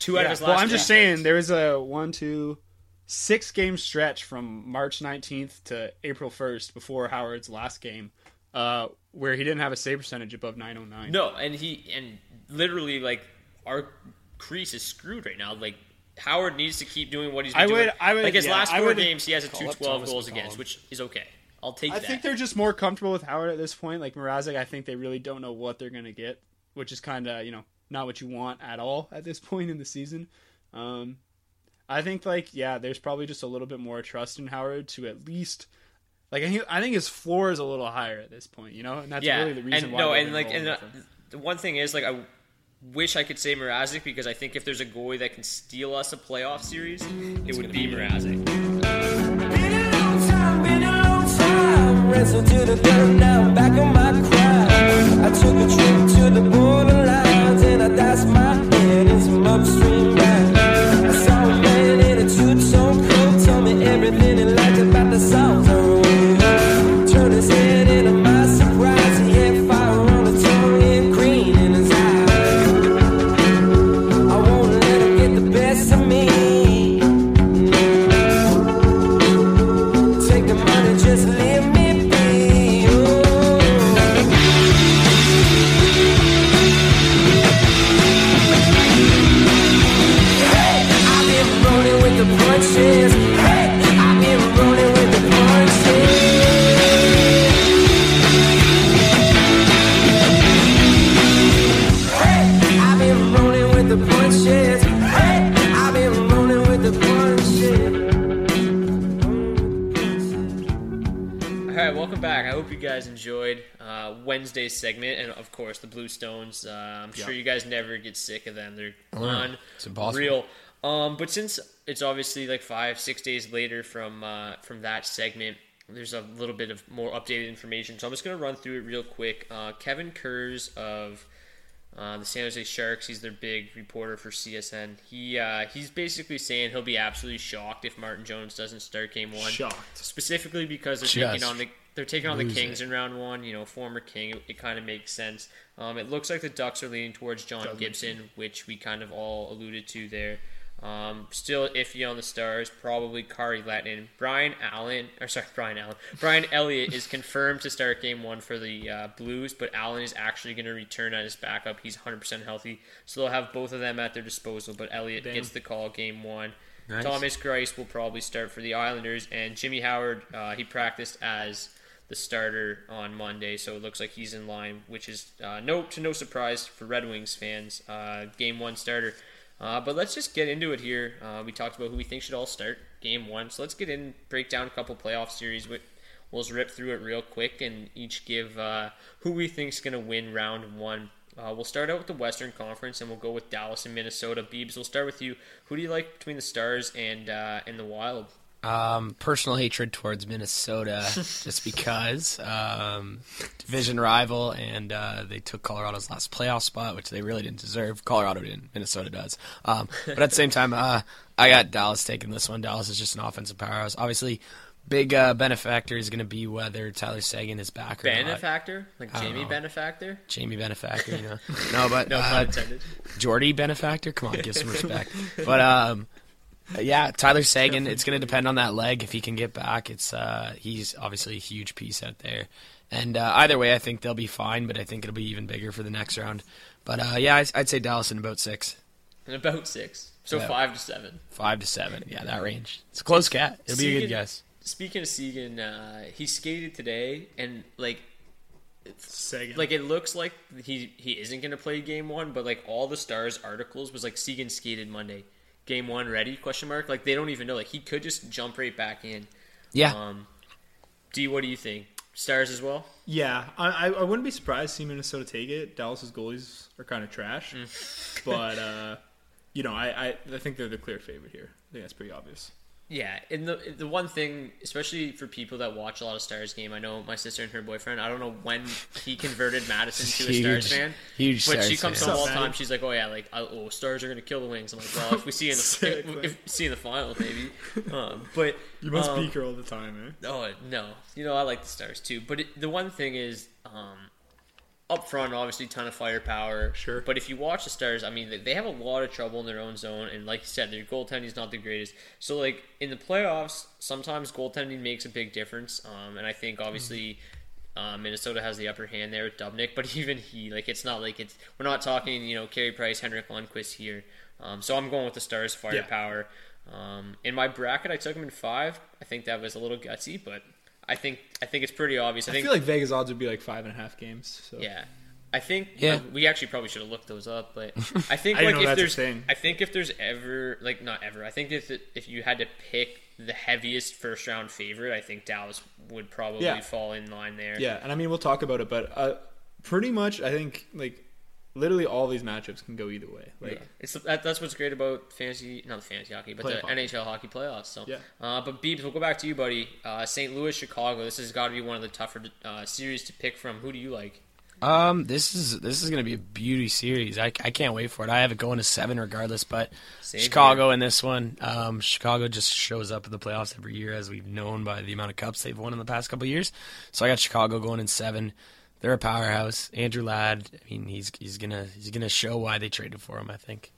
two out of his last. well, I'm just saying starts. there was a one, two, six game stretch from March 19th to April 1st before Howard's last game, uh, where he didn't have a save percentage above 909. No, and he and literally like our crease is screwed right now. Like Howard needs to keep doing what he's been I doing. would- I would- like his yeah, last four games, he has a two twelve goals against, which is okay. I'll take that. I that. think they're just more comfortable with Howard at this point. Like Mrazek, I think they really don't know what they're going to get, which is kind of you know not what you want at all at this (laughs) point in the season. Um, I think like yeah, there's probably just a little bit more trust in Howard to at least like I think, his floor is a little higher at this point, you know, and that's yeah, really the reason and why. no, and like and uh, the one thing is like I wish I could say Mrazek because I think if there's a goalie that can steal us a playoff series, it would be Mrazek. My cry. I took a trip to the and I dashed my head in some upstream never get sick of them. They're It's impossible. unreal. Um, but since it's obviously like five, six days later from uh, from that segment, there's a little bit of more updated information. So I'm just gonna run through it real quick. Uh, Kevin Kurz of uh, the San Jose Sharks. He's their big reporter for CSN. He uh, he's basically saying he'll be absolutely shocked if Martin Jones doesn't start Game One. Shocked. specifically because they're Just taking on the they're taking on the Kings it. in round one. You know, former King. It, it kind of makes sense. Um, it looks like the Ducks are leaning towards John Gibson, which we kind of all alluded to there. Um, still iffy on the Stars. Probably Kari Lehtonen. Brian Allen, or sorry, Brian Allen. Brian Elliott is confirmed to start Game One for the uh, Blues, but Allen is actually going to return as his backup. He's 100% healthy, so they'll have both of them at their disposal. But Elliott gets the call Game One. Thomas Greiss will probably start for the Islanders, and Jimmy Howard uh, he practiced as the starter on Monday, so it looks like he's in line, which is uh, no to no surprise for Red Wings fans. Uh, game one starter. Uh, but let's just get into it here. Uh, we talked about who we think should all start game one, so let's get in, break down a couple playoff series. We'll just rip through it real quick and each give uh, who we think's going to win round one. Uh, we'll start out with the Western Conference, and we'll go with Dallas and Minnesota. Beebs, we'll start with you. Who do you like between the Stars and and the Wild? Um, personal hatred towards Minnesota, (laughs) just because um, division rival, and uh, they took Colorado's last playoff spot, which they really didn't deserve. Colorado didn't, Minnesota does. Um, but at the same time, uh, I got Dallas taking this one. Dallas is just an offensive powerhouse. Obviously, big uh, benefactor is going to be whether Tyler Seguin is back or not. Benefactor, like Jamie. Benefactor. Jamie Benefactor, you know. (laughs) No, but No uh. Jordy Benefactor. Come on, give some (laughs) respect. But um, yeah, Tyler Seguin. It's going to depend on that leg if he can get back. It's uh, he's obviously a huge piece out there, and uh, either way, I think they'll be fine. But I think it'll be even bigger for the next round. But uh, yeah, I'd, I'd say Dallas in about six, And about six, so Yeah. five to seven. five to seven. Yeah, that range. It's a close cat. It'll be a good guess. Speaking of Seguin, uh, he skated today, and like, Seguin. like it looks like he he isn't going to play game one, but like all the Stars articles was like Seguin skated Monday, game one ready? Question mark. Like they don't even know. Like he could just jump right back in. Yeah, Um, D, what do you think? Stars as well. Yeah, I, I I wouldn't be surprised to see Minnesota take it. Dallas's goalies are kind of trash, but uh, you know, I, I I think they're the clear favorite here. I think that's pretty obvious. Yeah, and the the one thing, especially for people that watch a lot of Stars game, I know my sister and her boyfriend. I don't know when he converted Madison to a Stars Huge- fan, huge but she comes fan. home all the time. She's like, "Oh yeah, like oh Stars are gonna kill the Wings." I'm like, "Well, if we see in the Sick, if, if see in the final, maybe." Um, but You must um, peek her all the time, eh? Oh no, you know I like the Stars too. But it, the one thing is, um, up front, obviously, ton of firepower. Sure. But if you watch the Stars, I mean, they- have a lot of trouble in their own zone, and like you said, their goaltending is not the greatest. So like in the playoffs, sometimes goaltending makes a big difference. Um, and I think obviously. Uh, Minnesota has the upper hand there with Dubnyk, (laughs) but even he, like, it's not like it's. We're not talking, you know, Carey Price, Henrik Lundqvist here. Um, so I'm going with the Stars firepower. Um, in my bracket, I took him in five. I think that was a little gutsy, but I think I think it's pretty obvious. I, I think feel like Vegas odds would be like five and a half games. So yeah. I think Yeah. uh, we actually probably should have looked those up, but (laughs) I think I like if there's thing. I think if there's ever like not ever, I think if it, if you had to pick the heaviest first round favorite, I think Dallas would probably Yeah. fall in line there. Yeah, and I mean we'll talk about it, but uh, pretty much I think like literally all these matchups can go either way. Like Yeah. It's that, that's what's great about fantasy, not the fantasy hockey, but the hockey. NHL hockey playoffs. So, Yeah. Uh, but Beebs, we'll go back to you, buddy. Uh, St. Louis, Chicago. This has got to be one of the tougher uh, series to pick from. Who do you like? Um, this is this is gonna be a beauty series. I, I can't wait for it. I have it going to seven regardless, but Same Chicago in this one. Um, Chicago just shows up in the playoffs every year, as we've known by the amount of cups they've won in the past couple of years. So I got Chicago going in seven. They're a powerhouse. Andrew Ladd. I mean, he's he's gonna he's gonna show why they traded for him. I think.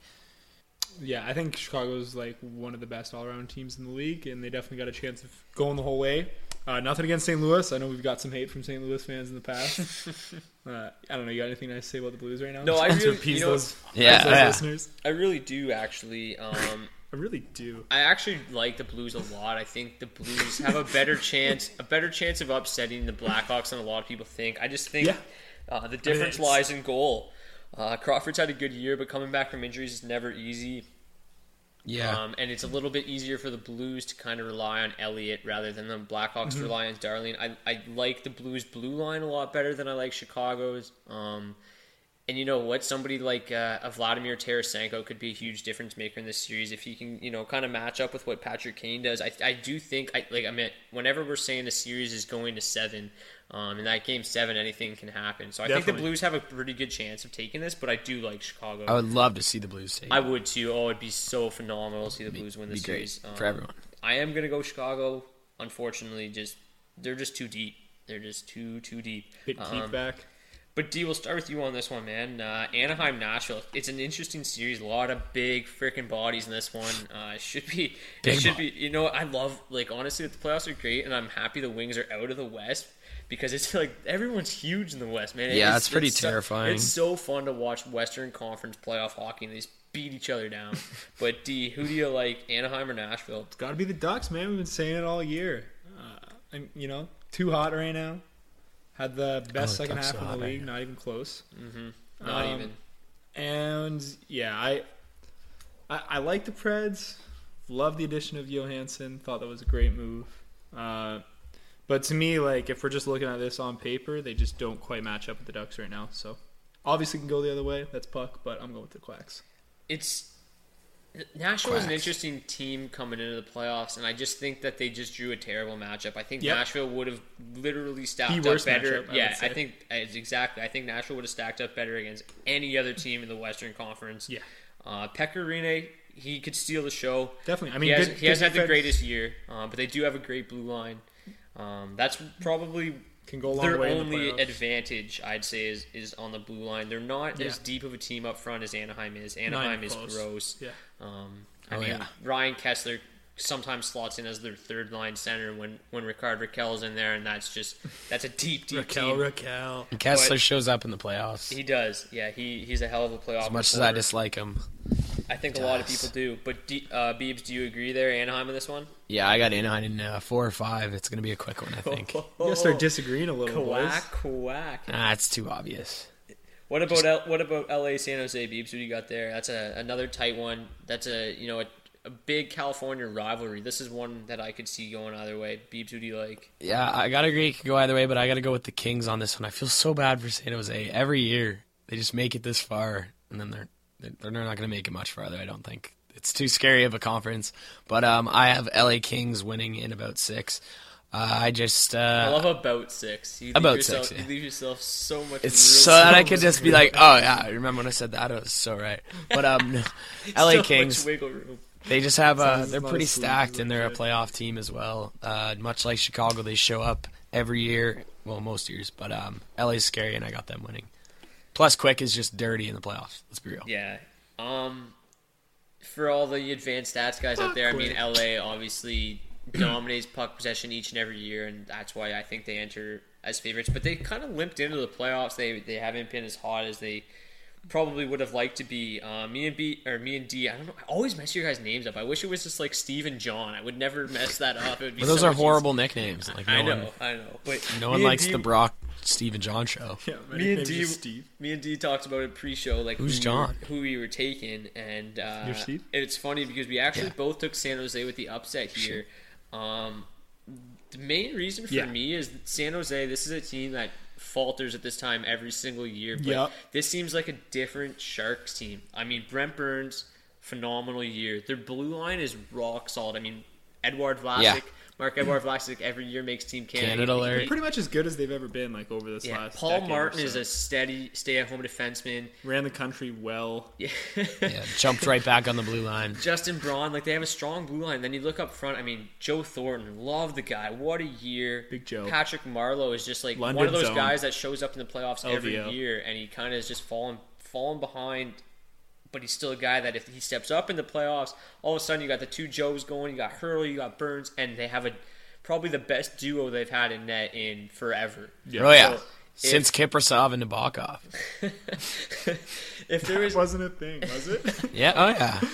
yeah, I think Chicago's like one of the best all around teams in the league, and they definitely got a chance of going the whole way. Uh, nothing against St. Louis. I know we've got some hate from St. Louis fans in the past. (laughs) uh, I don't know. You got anything nice to say about the Blues right now? No, I Just really- you know- those, Yeah, those yeah. listeners. I really do actually. Um, I really do. I actually like the Blues a lot. I think the Blues have a better (laughs) chance, a better chance of upsetting the Blackhawks than a lot of people think. I just think Yeah. uh, the difference it's- lies in goal. Uh, Crawford's had a good year, but coming back from injuries is never easy. Yeah. Um, and it's a little bit easier for the Blues to kind of rely on Elliott rather than the Blackhawks Mm-hmm. rely on Darling. I, I like the Blues blue line a lot better than I like Chicago's. Um, and you know what? Somebody like uh, a Vladimir Tarasenko could be a huge difference maker in this series if he can, you know, kind of match up with what Patrick Kane does. I, I do think, I like, I mean, whenever we're saying the series is going to seven, um, in that game seven, anything can happen. So I think the Blues have a pretty good chance of taking this, but I do like Chicago. I would love to see the Blues take. I would too. Oh, it'd be so phenomenal to see the Blues win be this great series for everyone. I am gonna go Chicago. Unfortunately, just they're just too deep. They're just too too deep. Bit Um, keep back. But D, we'll start with you on this one, man. Uh, Anaheim, Nashville. It's an interesting series. A lot of big freaking bodies in this one. Uh, it should be. Big it should bo- be. You know, I love like honestly, the playoffs are great, and I'm happy the Wings are out of the West because it's (laughs) like everyone's huge in the West, man. Yeah, It's- it's pretty so- terrifying. it's so fun to watch Western Conference playoff hockey and they just beat each other down. (laughs) but D, who do you like, Anaheim or Nashville? It's got to be the Ducks, man. We've been saying it all year. Uh, and you know, too hot right now. Had the best Oh, second half so in the hot right league, not even close. Not Um, even. And yeah, I, I I like the Preds. Love the addition of Johansen. Thought that was a great move. Uh, but to me, like if we're just looking at this on paper, they just don't quite match up with the Ducks right now. So obviously can go the other way. That's puck, but I'm going with the Quacks. It's Nashville is an interesting team coming into the playoffs, and I just think that they just drew a terrible matchup. I think Yep. Nashville would have literally stacked up better. matchup, I yeah. I think exactly. I think Nashville would have stacked up better against any other team in the Western Conference. Yeah. uh, Pekka Rinne, he could steal the show. Definitely. I mean, he, has, good- he hasn't good had the greatest year, uh, but they do have a great blue line. Um, that's probably Can go a long their way in the only playoffs. advantage, I'd say, is is on the blue line. They're not as deep of a team up front as Anaheim is. Anaheim is close. gross. Yeah. Um, I Oh, mean, yeah. Ryan Kesler sometimes slots in as their third line center when when Rickard Rakell is in there, and that's just that's a deep, deep team. Rakell. And Kesler but- shows up in the playoffs. He does, yeah. He he's a hell of a playoff. as much as I dislike him. I think a lot of people do. But D, uh, Beebs, do you agree there, Anaheim in this one? Yeah, I got Anaheim in uh, four or five. It's going to be a quick one, I think. (laughs) You gotta start disagreeing a little, boys. Quack, quack. ah, it's too obvious. What about L- what about LA San Jose Beeps? What do you got there? That's a another tight one. That's a you know a, a big California rivalry. This is one that I could see going either way. Beebs, who do you like? Yeah, I gotta agree. It could go either way, but I gotta go with the Kings on this one. I feel so bad for San Jose. Every year they just make it this far, and then they're they're, they're not gonna make it much farther. I don't think it's too scary of a conference. But um, I have LA Kings winning in about six. Uh, I just uh, I love about six. You leave About yourself, six, yeah. You leave yourself so much. it's real so that I could just be like, oh yeah, I remember when I said that. It was so right. But um. (laughs) LA So Kings, wiggle room. they just have uh, they're pretty stacked and they're a playoff team as well. Uh, much like Chicago, they show up every year. Well, most years, but um, LA's scary, and I got them winning. Plus, Quick is just dirty in the playoffs. Let's be real. Yeah. Um, for all the advanced stats guys out there, I mean, LA obviously (clears throat) dominates puck possession each and every year, and that's why I think they enter as favorites. But they kind of limped into the playoffs. They they haven't been as hot as they probably would have liked to be. Uh, me and B or me and D, I don't know. I always mess your guys' names up. I wish it was just like Steve and John. I would never mess that up. It would be But those so are much horrible nicknames. Like (laughs) no. I know, one, I know. But no one likes D- the Brock, Steve, and John show. Yeah, (laughs) me and D, Steve. me and D talked about it pre-show, like Who's who John? We were, who we were taking, and uh, You're Steve? It's funny because we actually Yeah. both took San Jose with the upset here. Um, the main reason for Yeah. me is that San Jose. This is a team that falters at this time every single year. But Yep. this seems like a different Sharks team. I mean, Brent Burns, phenomenal year. Their blue line is rock solid. I mean, Edouard Vlasic. Yeah. Marc-Edouard Vlasic every year makes Team Canada. Canada alert. Pretty much as good as they've ever been, like over this yeah, last. Paul decade or Martin is a steady, stay-at-home defenseman. ran the country well. Yeah. Yeah, jumped right back on the blue line. (laughs) Justin Braun, like they have a strong blue line. Then you look up front. I mean, Joe Thornton, love the guy. What a year! Big Joe. Patrick Marleau is just like one of those zone. guys that shows up in the playoffs every year, and he kind of is just falling, falling behind. But he's still a guy that if he steps up in the playoffs, all of a sudden you got the two Joes going. You got Hertl, you got Burns, and they have a probably the best duo they've had in net in forever. Oh yeah, So, since Kiprusoff and Nabokov. (laughs) If there was wasn't a thing, was it? (laughs) Yeah, oh yeah. (laughs)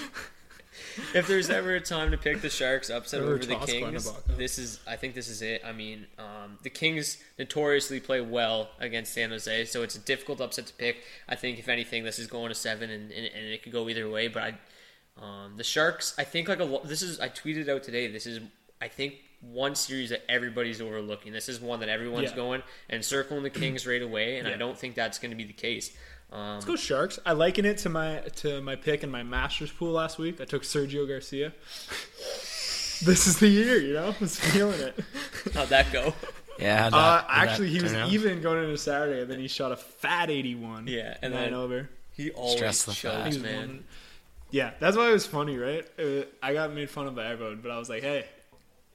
if there's ever a time to pick the Sharks upset over the Kings, this is I think this is it. I mean, um, the Kings notoriously play well against San Jose, so it's a difficult upset to pick. I think if anything, this is going to seven, and, and, and it could go either way. But I, um, the Sharks, I think like a this is I tweeted out today. This is I think one series that everybody's overlooking. This is one that everyone's Yeah. going and circling the (clears throat) Kings right away, and I don't think that's going to be the case. Um, Let's go Sharks. I liken it to my to my pick in my Masters pool last week. I took Sergio Garcia. (laughs) this is the year, you know. I was feeling it. how'd that go? Yeah. how'd Uh, that- how'd actually, that he was out? even going into Saturday, and then he shot a fat 81. Yeah, and nine then- over. He always Stress the shows, fat. Man. one- Yeah, that's why it was funny, right? Uh, I got made fun of by everyone, but I was like, hey,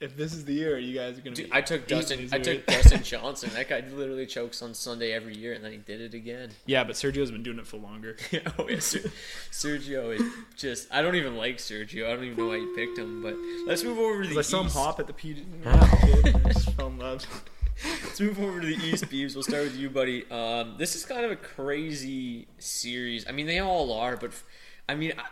if this is the year, you guys are gonna. Dude, be I took Dustin. I took. Dustin (laughs) Johnson. That guy literally chokes on Sunday every year, and then he did it again. Yeah, but Sergio's been doing it for longer. (laughs) oh yeah, Ser- Sergio is just. I don't even like Sergio. I don't even know why you picked him. But let's move over to the I saw him East. hop at the PG. (laughs) I just fell in love. Let's move over to the East, Beebs. We'll start with you, buddy. Um, this is kind of a crazy series. I mean, they all are, but f- I mean, I-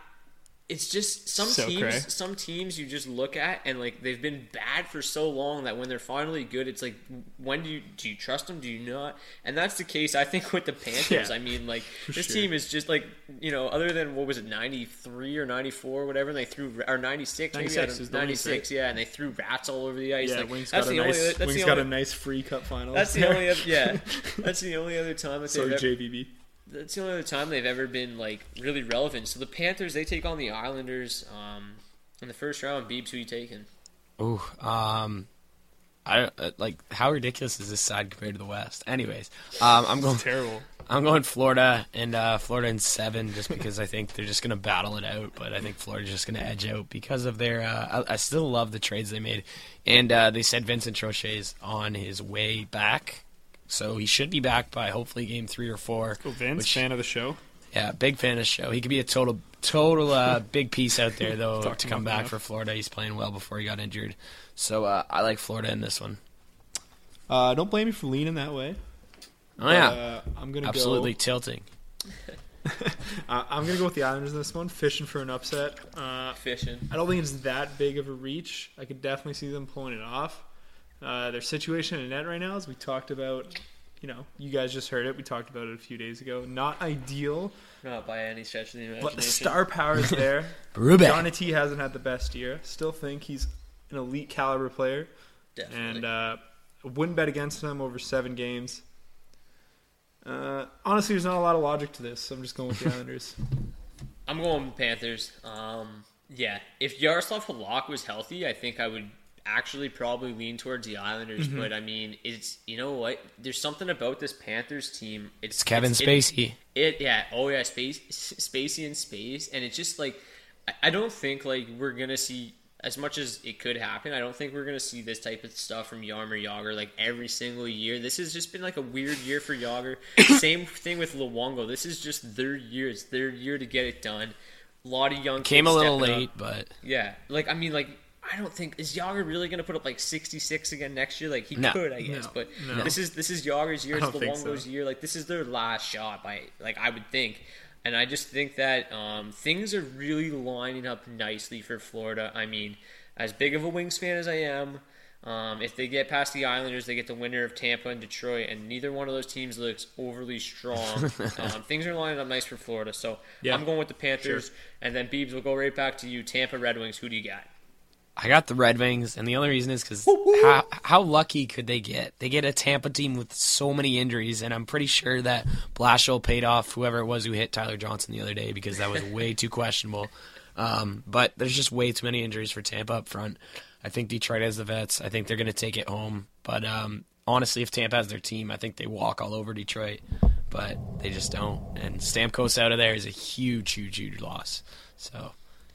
it's just some So teams. cray. Some teams you just look at and like they've been bad for so long that when they're finally good, it's like when do you do you trust them? Do you not? And that's the case. I think with the Panthers. Yeah, I mean, like this sure. team is just like you know, other than what was it, ninety three or ninety four, whatever. And they threw or ninety six, 96 I don't- is the 96, yeah, and they threw rats all over the ice. Yeah, like, Wings that's got a only. nice. That's Wings the got only, a nice free cup final. that's the only other, (laughs) yeah. That's the only other time that Sorry, they've JVB. That's the only other time they've ever been like really relevant. So the Panthers they take on the Islanders um, in the first round. Beebs, who you taking? Ooh, um, I uh, like how ridiculous is this side compared to the West? Anyways, um, I'm going. Terrible. I'm going Florida and uh, Florida in seven, just because I think they're just going to battle it out. But I think Florida's just going to edge out because of their. Uh, I, I still love the trades they made, and uh, they said Vincent Trocheck's on his way back, so he should be back by hopefully game three or four. Go Vince, which- fan of the show. Yeah, big fan of the show. He could be a total, total uh, (laughs) big piece out there though to come back enough. for Florida. He's playing well before he got injured, so uh, I like Florida in this one. Uh, don't blame me for leaning that way. Oh yeah, uh, I'm gonna absolutely Go, tilting. (laughs) uh, I'm gonna go with the Islanders in this one, fishing for an upset. Uh, Fishing. I don't think it's that big of a reach. I could definitely see them pulling it off. Uh, their situation in net right now, as we talked about, you know, you guys just heard it. We talked about it a few days ago. Not ideal, Not by any stretch of the imagination. but the star power is there. (laughs) Berube. Johnny T hasn't had the best year. Still think he's an elite caliber player, Definitely. and uh, wouldn't bet against him over seven games. Uh, honestly, there's not a lot of logic to this. So I'm just going with the (laughs) Islanders. I'm going with Panthers. Um, Yeah, if Jaroslav Halak was healthy, I think I would actually probably lean towards the Islanders. Mm-hmm. But I mean, it's you know what? There's something about this Panthers team. It's, It's Kevin it- Spacey. It, yeah, oh yeah, space, Spacey and space, and it's just like I, I don't think like we're gonna see as much as it could happen. I don't think we're gonna see this type of stuff from Jaromir Jagr like every single year. This has just been like a weird year for Jagr. (coughs) Same thing with Luongo. This is just their year. It's their year to get it done. A lot of young Came a little stepping up. late, but Yeah, like I mean, like I don't think is Jagr really going to put up like sixty six again next year. Like he No. could, I guess, but this is this is Jagr's year. I It's don't think Luongo's so. year. Like this is their last shot. By like I would think, and I just think that um, things are really lining up nicely for Florida. I mean, as big of a Wings fan as I am. Um, if they get past the Islanders, they get the winner of Tampa and Detroit, and neither one of those teams looks overly strong. (laughs) um, things are lining up nice for Florida, so Yeah. I'm going with the Panthers. And then Beebs, we'll go right back to you. Tampa Red Wings. Who do you got? I got the Red Wings, and the only reason is because how, how lucky could they get? They get a Tampa team with so many injuries, and I'm pretty sure that Blashill paid off whoever it was who hit Tyler Johnson the other day because that was way too questionable. Um, but there's just way too many injuries for Tampa up front. I think Detroit has the vets. I think they're going to take it home. But um, honestly, if Tampa has their team, I think they walk all over Detroit. But they just don't. And Stamkos out of there is a huge, huge, huge loss. So,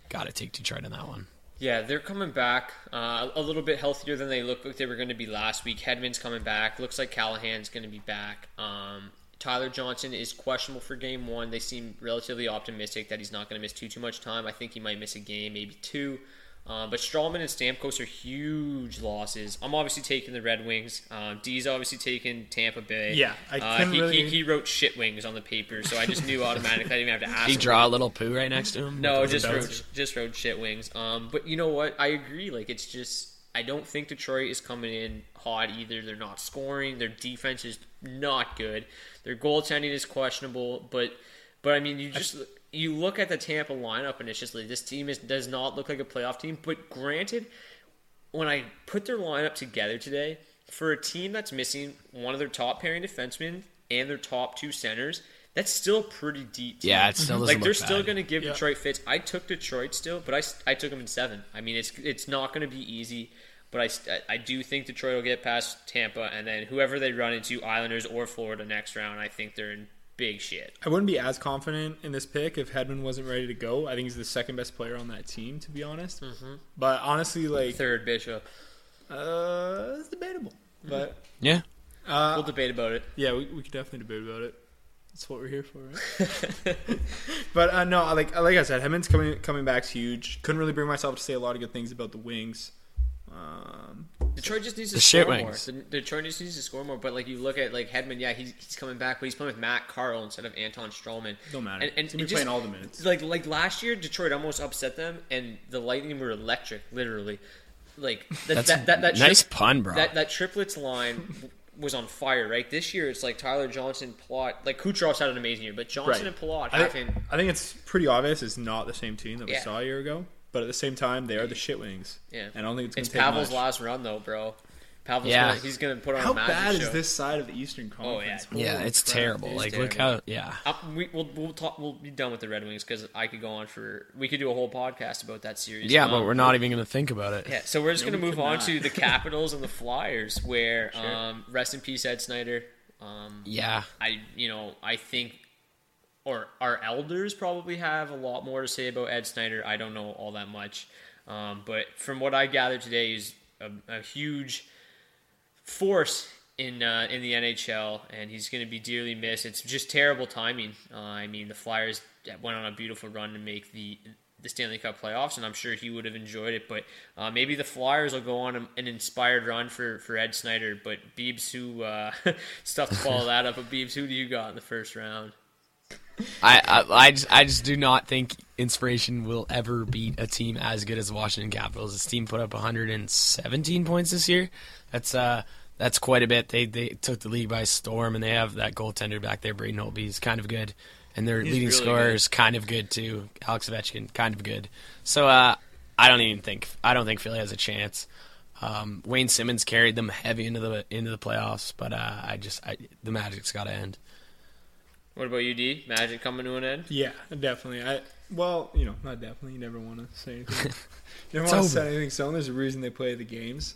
got to take Detroit on that one. Yeah, they're coming back uh, a little bit healthier than they looked like they were going to be last week. Hedman's coming back. Looks like Callahan's going to be back. Um, Tyler Johnson is questionable for game one. They seem relatively optimistic that he's not going to miss too too much time. I think he might miss a game, maybe two. Um, but Stralman and Stamkos are huge losses. I'm obviously taking the Red Wings. Um, D's obviously taking Tampa Bay. Yeah, I uh, couldn't he, really- he, he wrote shit wings on the paper, so I just knew (laughs) automatically. I didn't even have to ask. Did he him. draw a little poo right next to him? No, just wrote, just rode shit wings. Um, but you know what? I agree. Like it's just I don't think Detroit is coming in hot either. They're not scoring. Their defense is not good. Their goaltending is questionable. But but I mean, you just you look at the Tampa lineup and it's just like this team is does not look like a playoff team. But granted, when I put their lineup together today, for a team that's missing one of their top pairing defensemen and their top two centers, that's still a pretty deep. Team. Yeah, it still doesn't like look they're still going to give Detroit fits. I took Detroit still, but I, I took them in seven. I mean, it's it's not going to be easy, but I, I do think Detroit will get past Tampa, and then whoever they run into, Islanders or Florida next round, I think they're in big shit. I wouldn't be as confident in this pick if Hedman wasn't ready to go. I think he's the second best player on that team, to be honest. Mm-hmm. But honestly, like, Third Bishop, uh, it's debatable. But Yeah. uh, we'll debate about it. yeah, we, we could definitely debate about it. That's what we're here for, right? (laughs) (laughs) but uh, no, like like I said, Hedman's coming coming back's huge. Couldn't really bring myself to say a lot of good things about the Wings. Um, Detroit just needs to The score more. The, Detroit just needs to score more. But like you look at like Hedman, yeah, he's, he's coming back, but he's playing with Matt Carle instead of Anton Stralman. Don't matter. And, and He's gonna be it just- playing all the minutes. Like like last year, Detroit almost upset them, and the Lightning were electric, literally. Like that, That's that, that, that nice trip- pun, bro. That that triplets line (laughs) was on fire, right? This year, it's like Tyler Johnson, Palat, like Kucherov's had an amazing year, but Johnson and Palat I have think. I think it's pretty obvious it's not the same team that we Yeah. saw a year ago. But at the same time, they are the shit wings. Yeah, And I don't think it's going it's to take them. It's Pavel's much. last run though, bro. Pavel's Yeah. gonna, he's gonna put on How a magic bad show. is this side of the Eastern Conference? Oh, yeah. yeah, it's crap. terrible. It's like, look how, yeah. We, we'll we'll talk. We'll be done with the Red Wings because I could go on for. We could do a whole podcast about that series. Yeah, Um, but we're not even going to think about it. Yeah, so we're just No, going to we move on not. to the (laughs) Capitals and the Flyers, where um, rest in peace Ed Snider. Um, Yeah. I you know I think, or our elders probably have a lot more to say about Ed Snider. I don't know all that much, um, but from what I gathered today, he's a, a huge force in uh, in the NHL, and he's going to be dearly missed. It's just terrible timing. Uh, I mean, the Flyers went on a beautiful run to make the the Stanley Cup playoffs, and I'm sure he would have enjoyed it. But uh, maybe the Flyers will go on a- an inspired run for, for Ed Snider. But Beebs, who uh, (laughs) stuff to follow that up. But Beebs, who do you got in the first round? I, I, I, just, I just do not think inspiration will ever beat a team as good as the Washington Capitals. This team put up 117 points this year. That's uh, that's quite a bit. They they took the league by storm, and they have that goaltender back there, Braden Holtby. He's kind of good, and their leading really scorer good. is kind of good too. Alex Ovechkin, kind of good. So uh, I don't even think I don't think Philly has a chance. Um, Wayne Simmonds carried them heavy into the into the playoffs, but uh, I just I, the Magic's got to end. What about you, D? Magic coming to an end? Yeah, definitely. I well, you know, not definitely. You never want to say anything. (laughs) never want to over. set anything stone. There's a reason they play the games,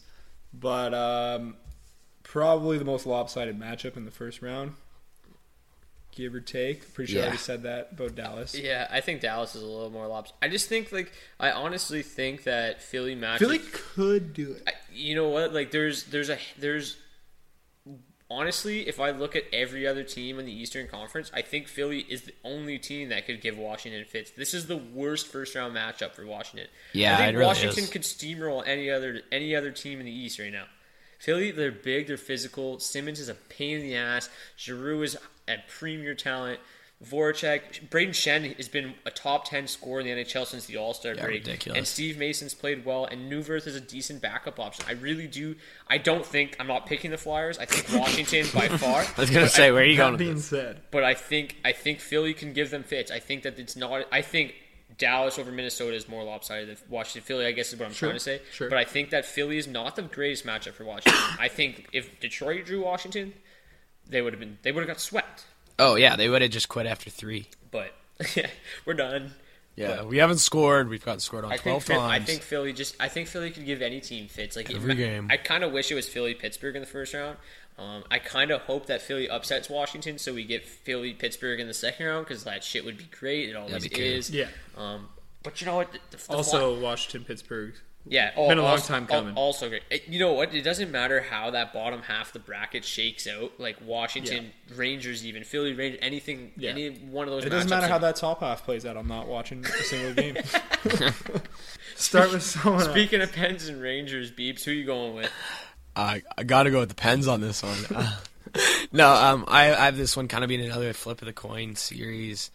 but um, probably the most lopsided matchup in the first round, give or take. Pretty sure I already said that about Dallas. Yeah, I think Dallas is a little more lopsided. I just think like I honestly think that Philly matches. Philly could do it. I, you know what? Like there's there's a there's honestly, if I look at every other team in the Eastern Conference, I think Philly is the only team that could give Washington fits. This is the worst first round matchup for Washington. Yeah, I think really Washington is. could steamroll any other any other team in the East right now. Philly, they're big, they're physical. Simmonds is a pain in the ass. Giroux is a premier talent. Voracek, Brayden Schenn has been a top ten scorer in the NHL since the All Star Yeah, break, ridiculous. and Steve Mason's played well, and Neuvirth is a decent backup option. I really do. I don't think I'm not picking the Flyers. I think (laughs) Washington by far. I was gonna say, where are you going? That with being this? said, But I think I think Philly can give them fits. I think that it's not. I think Dallas over Minnesota is more lopsided than Washington. Philly, I guess, is what I'm Sure, trying to say. sure. But I think that Philly is not the greatest matchup for Washington. I think if Detroit drew Washington, they would have been. They would have got swept. Oh yeah, they would have just quit after three. But (laughs) we're done. Yeah, we haven't scored. We've gotten scored on I think twelve Phil- I think Philly just I think Philly could give any team fits like Every it- game. I kind of wish it was Philly Pittsburgh in the first round. Um, I kind of hope that Philly upsets Washington so we get Philly Pittsburgh in the second round because that shit would be great. It always be cool. is. Yeah. Um, but you know what? The, the, the also Washington, Pittsburgh. Yeah, oh, been a long also- time coming. Also great. You know what? It doesn't matter how that bottom half of the bracket shakes out. Like Washington, Rangers, even Philly, Rangers, anything, Yeah. any one of those. It doesn't matter how that top half plays out. I'm not watching a single game. (laughs) (laughs) Start with someone. else. Speaking of Pens and Rangers, Beeps, who you going with? I I got to go with the Pens on this one. Uh, (laughs) no, um, I, I have this one kind of being another flip of the coin series,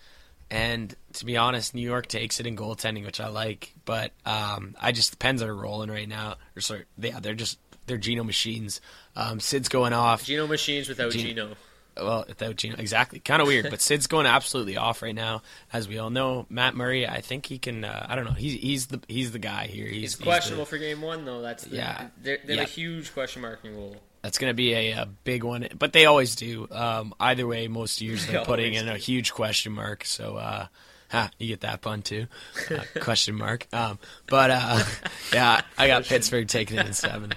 and to be honest, New York takes it in goaltending, which I like. But um, I just the Pens are rolling right now. Or sorry, yeah, they're just they're Geno machines. Um, Sid's going off. Geno machines without Gen- Geno. Well, without Geno, exactly. Kind of weird, but Sid's going absolutely off right now, as we all know. Matt Murray, I think he can. Uh, I don't know. He's he's the he's the guy here. He's, He's he's questionable the- for game one, though. That's the, Yeah. They're, they're Yeah. a huge question mark in goal. That's going to be a, a big one, but they always do. Um, either way, most years They they're putting always in a huge question mark. So, uh, ha, you get that pun too, uh, (laughs) question mark. Um, but uh, (laughs) yeah, I got Pittsburgh taking it in seven.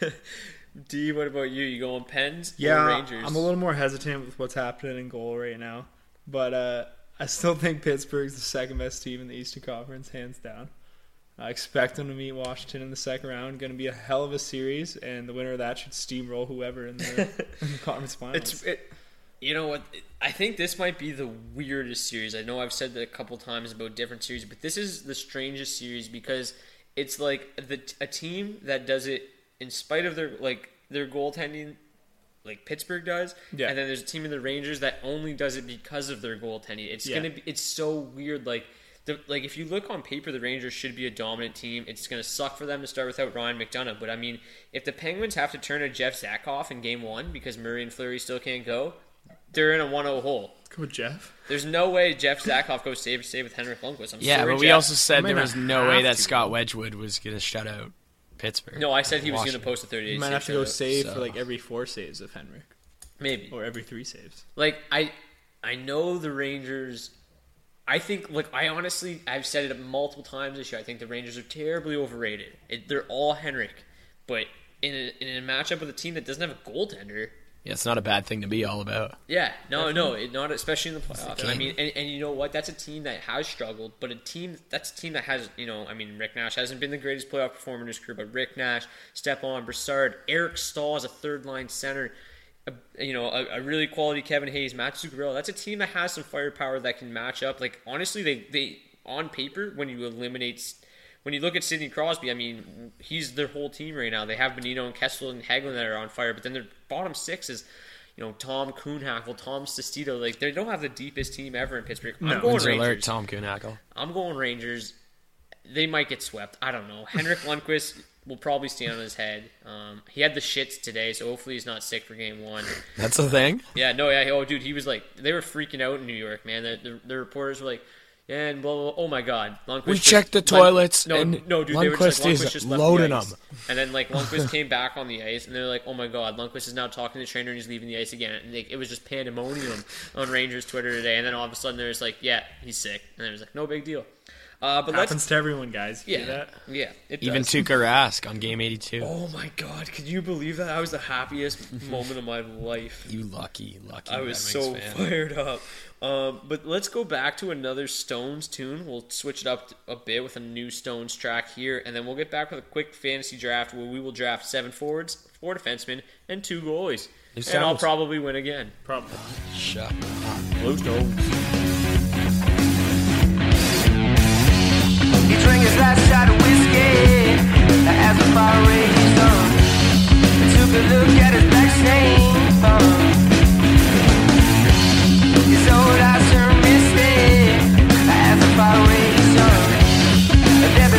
(laughs) D, what about you? You going Pens Yeah, or Rangers? I'm a little more hesitant with what's happening in goal right now, but uh, I still think Pittsburgh's the second best team in the Eastern Conference, hands down. I expect them to meet Washington in the second round. Going to be a hell of a series, and the winner of that should steamroll whoever in the, (laughs) in the conference finals. It's it, you know what? I think this might be the weirdest series. I know I've said that a couple times about different series, but this is the strangest series because it's like the a team that does it in spite of their like their goaltending, like Pittsburgh does, Yeah. and then there's a team in the Rangers that only does it because of their goaltending. It's Yeah. gonna be it's so weird. Like the like if you look on paper, the Rangers should be a dominant team. It's gonna suck for them to start without Ryan McDonagh, but I mean, if the Penguins have to turn to Jeff Zatkoff in Game One because Murray and Fleury still can't go, they're in a 1-0 hole. Go with Jeff. There's no way Jeff Zatkoff goes save save with Henrik Lundqvist. I'm Yeah, sorry, but we Jeff. also said there was no way that to. Scott Wedgewood was going to shut out Pittsburgh. no, I said he was going to post a 38. You might have to go shutout. save so- for like every four saves of Henrik, maybe. or every three saves. Like I, I know the Rangers. I think, like I honestly, I've said it multiple times this year. I think the Rangers are terribly overrated. It, they're all Henrik, but in a, in a matchup with a team that doesn't have a goaltender, Yeah, it's not a bad thing to be all about. yeah, no, no, it, not especially in the playoffs. I mean, and, and you know what? That's a team that has struggled, but a team that's a team that has, you know, I mean, Rick Nash hasn't been the greatest playoff performer in his career, but Rick Nash, Stepan Brassard, Eric Staal as a third line center, a, you know, a, a really quality Kevin Hayes, Matt Zuccarello. That's a team that has some firepower that can match up. Like honestly, they they on paper when you eliminate. When you look at Sidney Crosby, I mean, he's their whole team right now. They have Bonino and Kessel and Hagelin that are on fire, but then their bottom six is you know, Tom Kühnhackl, Tom Sestito, like they don't have the deepest team ever in Pittsburgh. I'm going Wins Rangers. alert, Tom Kühnhackl. I'm going Rangers. They might get swept. I don't know. Henrik Lundqvist will probably stand on his head. Um, he had the shits today, so hopefully he's not sick for game one. (laughs) That's the thing. Yeah, no, yeah. Oh, dude, he was like, they were freaking out in New York, man. The, the, the reporters were like, And blah, blah, blah. oh my god, Lundqvist We checked the Lund- toilets, No, and no, dude, they were just Lundqvist like, is Lundqvist just the loading ice. 'em. And then like Lundqvist (laughs) came back on the ice, and they're like, oh my god, Lundqvist is now talking to the trainer and he's leaving the ice again. And like, it was just pandemonium on Rangers Twitter today. And then all of a sudden, there's like, yeah, he's sick, and it was like, no big deal. Uh, but let's Happens to everyone, guys. You yeah, hear that? yeah, it Even does. Tuukka Rask on game 82. Oh my god, could you believe that? That was the happiest (laughs) moment of my life. You lucky, lucky. I was so fan. fired up. Um, but let's go back to another Stones tune. We'll switch it up a bit with a new Stones track here, and then we'll get back with a quick fantasy draft where we will draft seven forwards, four defensemen, and two goalies. New And I'll probably win again. Probably. Shut up. Blue Stones.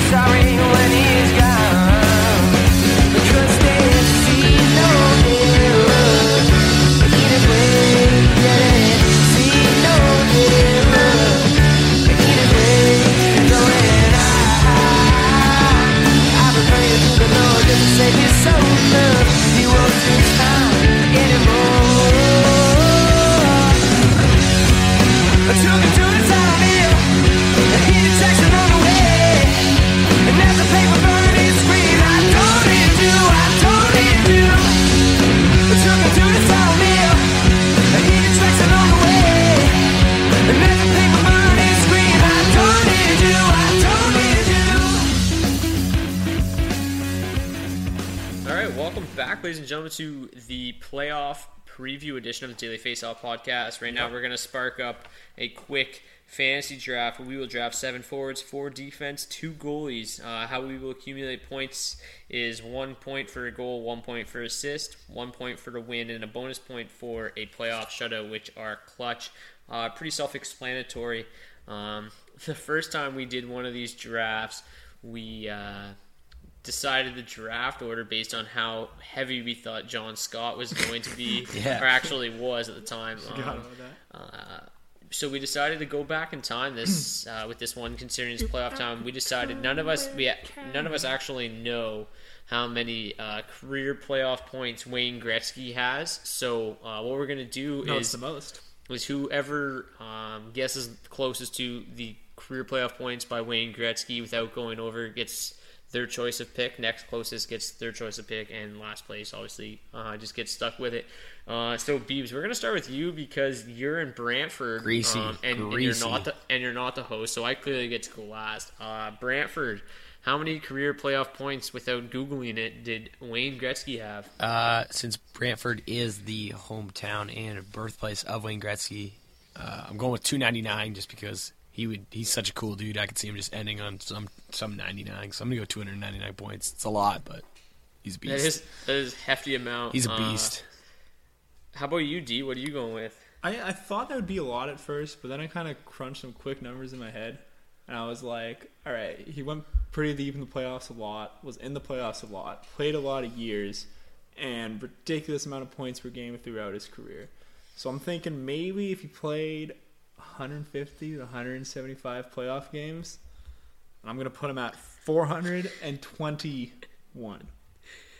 Sorry when he's gone. Of the Daily Faceoff podcast. Right now, we're going to spark up a quick fantasy draft we will draft seven forwards, four defense, two goalies. Uh, how we will accumulate points is one point for a goal, one point for assist, one point for the win, and a bonus point for a playoff shutout, which are clutch. Uh, pretty self-explanatory. Um, (laughs) the first time we did one of these drafts, we. Uh, decided the draft order based on how heavy we thought John Scott was going to be, (laughs) Yeah. or actually was at the time. Um, that. uh, so we decided to go back in time this (clears throat) uh, with this one, considering it's playoff time. We decided none of us we none of us actually know how many uh, career playoff points Wayne Gretzky has. So uh, what we're gonna do No, is the most. was whoever um, guesses closest to the career playoff points by Wayne Gretzky without going over gets their choice of pick. Next closest gets their choice of pick, and last place obviously uh, just gets stuck with it. Uh, so Beebs, we're gonna start with you because you're in Brantford, Greasy, um, and, and you're not the and you're not the host, so I clearly get to go last. Uh, Brantford. How many career playoff points without googling it did Wayne Gretzky have? Uh, since Brantford is the hometown and birthplace of Wayne Gretzky, uh, I'm going with 299 just because he would. He's such a cool dude. I could see him just ending on some some 99. So I'm gonna go 299 points. It's a lot, but he's a beast. That is that is a hefty amount. he's a Uh, beast. how about you, D? What are you going with? I, I thought that would be a lot at first, but then I kind of crunched some quick numbers in my head, and I was like, all right, he went pretty deep in the playoffs a lot, was in the playoffs a lot, played a lot of years, and ridiculous amount of points per game throughout his career. So I'm thinking maybe if he played 150 to 175 playoff games, I'm gonna put him at 421.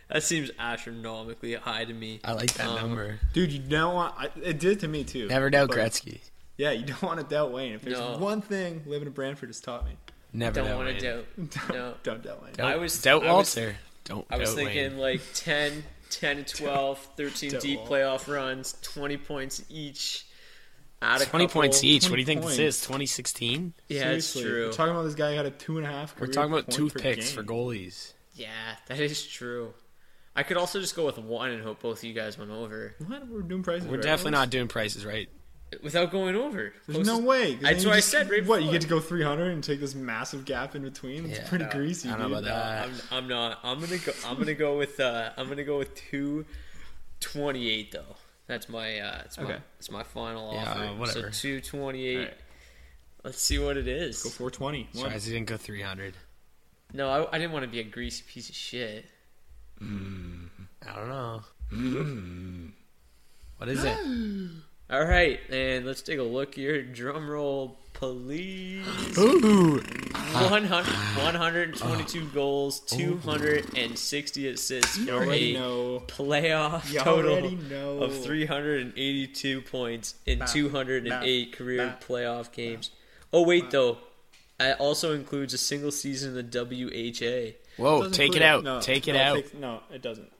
That seems astronomically high to me. I like that Um, number. Dude, you don't want. I, it did to me too. Never doubt but- Gretzky. Yeah, you don't want to doubt Wayne. If there's No. one thing living in Brantford has taught me, Never Don't doubt want Wayne. to doubt. (laughs) No, don't doubt Wayne. Doubt, I was- doubt I was- Walter. Don't. I was thinking Wayne. like 10, 10 to 12, (laughs) 13 deep wall. playoff runs, 20 points each. Add 20 couple- points each. What do you think points. this is? 2016? Yeah, it's true. We're talking about this guy who had a two and a half. We're talking about point toothpicks for game. goalies. yeah, that is true. I could also just go with one and hope both of you guys went over What? We're doing prices. We're right? definitely not doing prices right. without going over. There's no way. That's then what you I said. Right what you get to go 300 and take this massive gap in between. It's Yeah, pretty no, greasy. I don't know dude. about that. I'm, I'm not. I'm gonna go. I'm gonna go with. Uh, I'm gonna go with two twenty-eight though. That's my. Uh, that's my. Okay. That's my final Yeah, offer. uh, whatever. So two twenty-eight. Alright. Let's see what it is. Go 420. One. Surprised he didn't go 300. No, I, I didn't want to be a greasy piece of shit. I don't know. what is it? (gasps) (gasps) All right, and let's take a look here. Drum roll, please. Ooh. 100, 122 goals, 260 assists for already a know. playoff You total know. of 382 points in 208 career nah. playoff games. Oh wait, though, it also includes a single season in the WHA. Whoa, Doesn't take it include- out. No, take it no, out. take- no, it doesn't.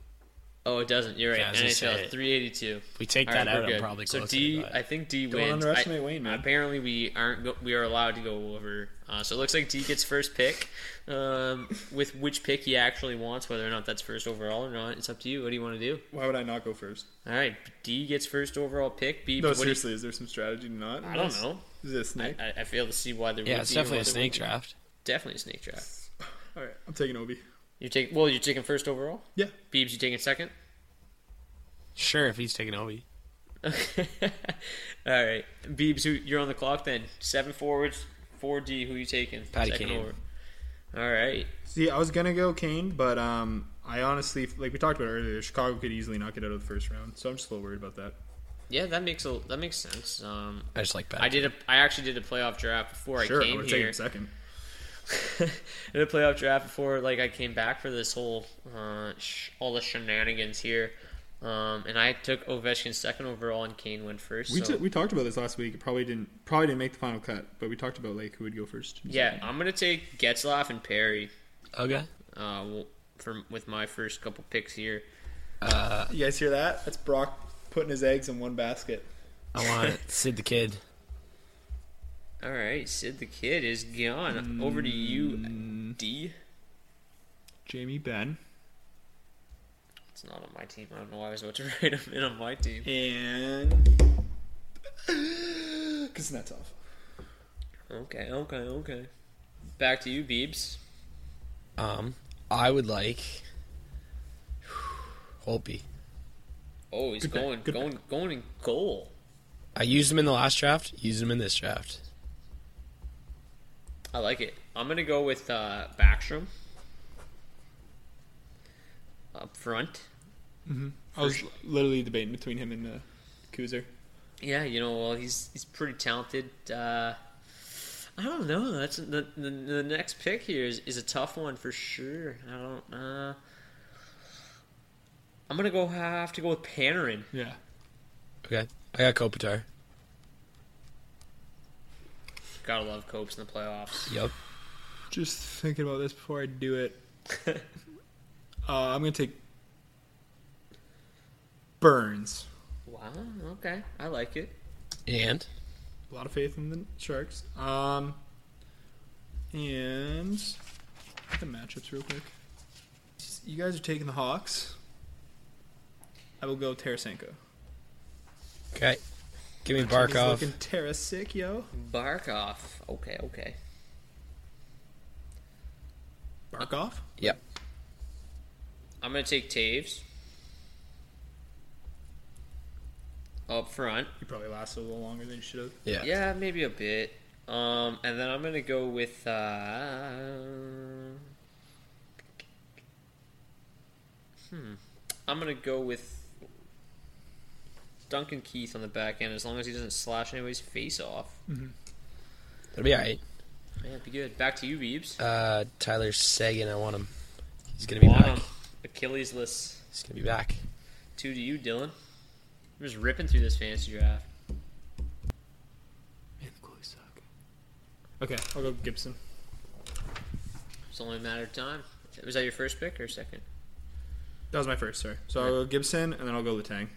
Oh, it doesn't. You're right. Yeah, I was gonna NHL 382. If we take All that right, out, I'm probably so closer. D. but- I think D Don't wins. underestimate I- Wayne, man. Apparently, we aren't. Go, we are allowed to go over. Uh, so it looks like D gets first pick. Um, with which pick he actually wants, whether or not that's first overall or not, it's up to you. What do you want to do? Why would I not go first? All right, D gets first overall pick. B. No, what do you- seriously, is there some strategy to not? I don't know. Is it a I, snake? I, I fail to see why there. yeah, would it's be definitely a snake draft. Definitely a snake draft. (laughs) All right, I'm taking Obi. You take. Well, you're taking first overall. Yeah. Beebs, you taking second. Sure, if he's taking Obi. (laughs) All right, Beebs, who you're on the clock then? Seven forwards, four D. Who you taking? Patty Second Kane. over. All right. See, I was gonna go Kane, but um, I honestly, like we talked about earlier, Chicago could easily not get out of the first round, so I'm just a little worried about that. Yeah, that makes a that makes sense. Um, I just like Patty. I did a I actually did a playoff draft before Sure, I I came would have taken here. him second. (laughs) did a playoff draft before like I came back for this whole uh, sh- all the shenanigans here. Um, and I took Ovechkin second overall, and Kane went first. We, so- t- we talked about this last week. It probably didn't probably didn't make the final cut, but we talked about like who would go first. yeah, I'm gonna take Getzlaf and Perry. Okay. Uh, w- for with my first couple picks here. you guys hear that? That's Brock putting his eggs in one basket. I want (laughs) Sid the Kid. All right, Sid the Kid is gone. Over to you, D. Jamie Benn. It's not on my team. I don't know why I was about to (laughs) write him in on my team. and (gasps) Kuznetsov. Okay, okay, okay. Back to you, Beebs. Um, I would like (sighs) Holtby. Oh, he's Good pick, going, good going, going in goal. I used him in the last draft. Used him in this draft. I like it. I'm gonna go with uh, Backstrom up front. I was literally debating between him and uh, Kuzer. Yeah, you know, well, he's he's pretty talented. Uh, I don't know. That's the, the the next pick here is, is a tough one for sure. I don't. Uh, I'm gonna go have to go with Panarin. Yeah. Okay. I got Kopitar. Gotta love Copes in the playoffs. Yep. Just thinking about this before I do it. (laughs) uh, I'm gonna take Burns. Wow. Okay, I like it. And A lot of faith in the Sharks. Um, and the matchups real quick. You guys are taking the Hawks. I will go Tarasenko. okay. Give me He's Barkov. looking Tarasic, yo. Barkov. Okay, okay. Barkov. Yep. I'm gonna take Toews up front. He probably lasted a little longer than he should have. Yeah. Yeah, maybe a bit. Um, and then I'm gonna go with. Uh, hmm. I'm gonna go with Duncan Keith on the back end, as long as he doesn't slash anybody's face off. That'll be alright. Yeah, it'd be good. Back to you, Beebs. Uh, Tyler Seguin. I want him. He's gonna be Want back. him. Achilles list. He's gonna be back. Two to you, Dylan. I'm just ripping through this fantasy draft. Man, the goalies suck. Okay, I'll go Gibson. It's only a matter of time. Was that your first pick or second? That was my first, sorry. So I'll go Gibson, and then I'll go Letang.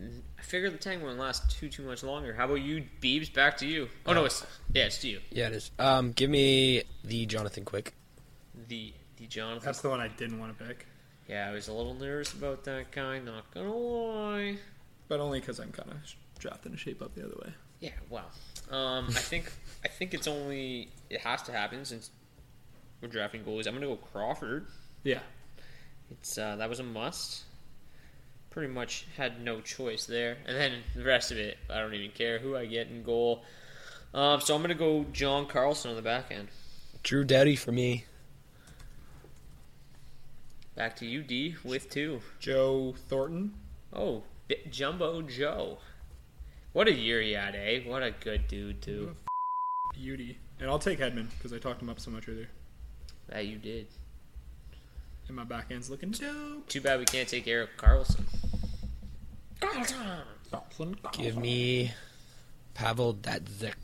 I figured the tank wouldn't last too too much longer. How about you, Beebs? Back to you. Oh no, it's yeah, it's to you. Yeah, it is. Um, give me the Jonathan Quick. The the Jonathan. That's the one I didn't want to pick, yeah, I was a little nervous about that guy. Not gonna lie. but only because I'm kind of drafting to shape up the other way. Yeah, wow. Um, I think (laughs) I think it's only it has to happen since we're drafting goalies. I'm gonna go Crawford. Yeah. It's uh, that was a must. Pretty much had no choice there, and then the rest of it, I don't even care who I get in goal. Um, so I'm gonna go John Carlson on the back end. Drew Doughty for me. Back to you, D, with two. Joe Thornton. Oh, B- Jumbo Joe. What a year he had, eh? What a good dude too. Beauty. And I'll take Hedman because I talked him up so much earlier. That you did. And my back end's looking dope. Too bad we can't take Erik Karlsson. Give me Pavel Datsyuk.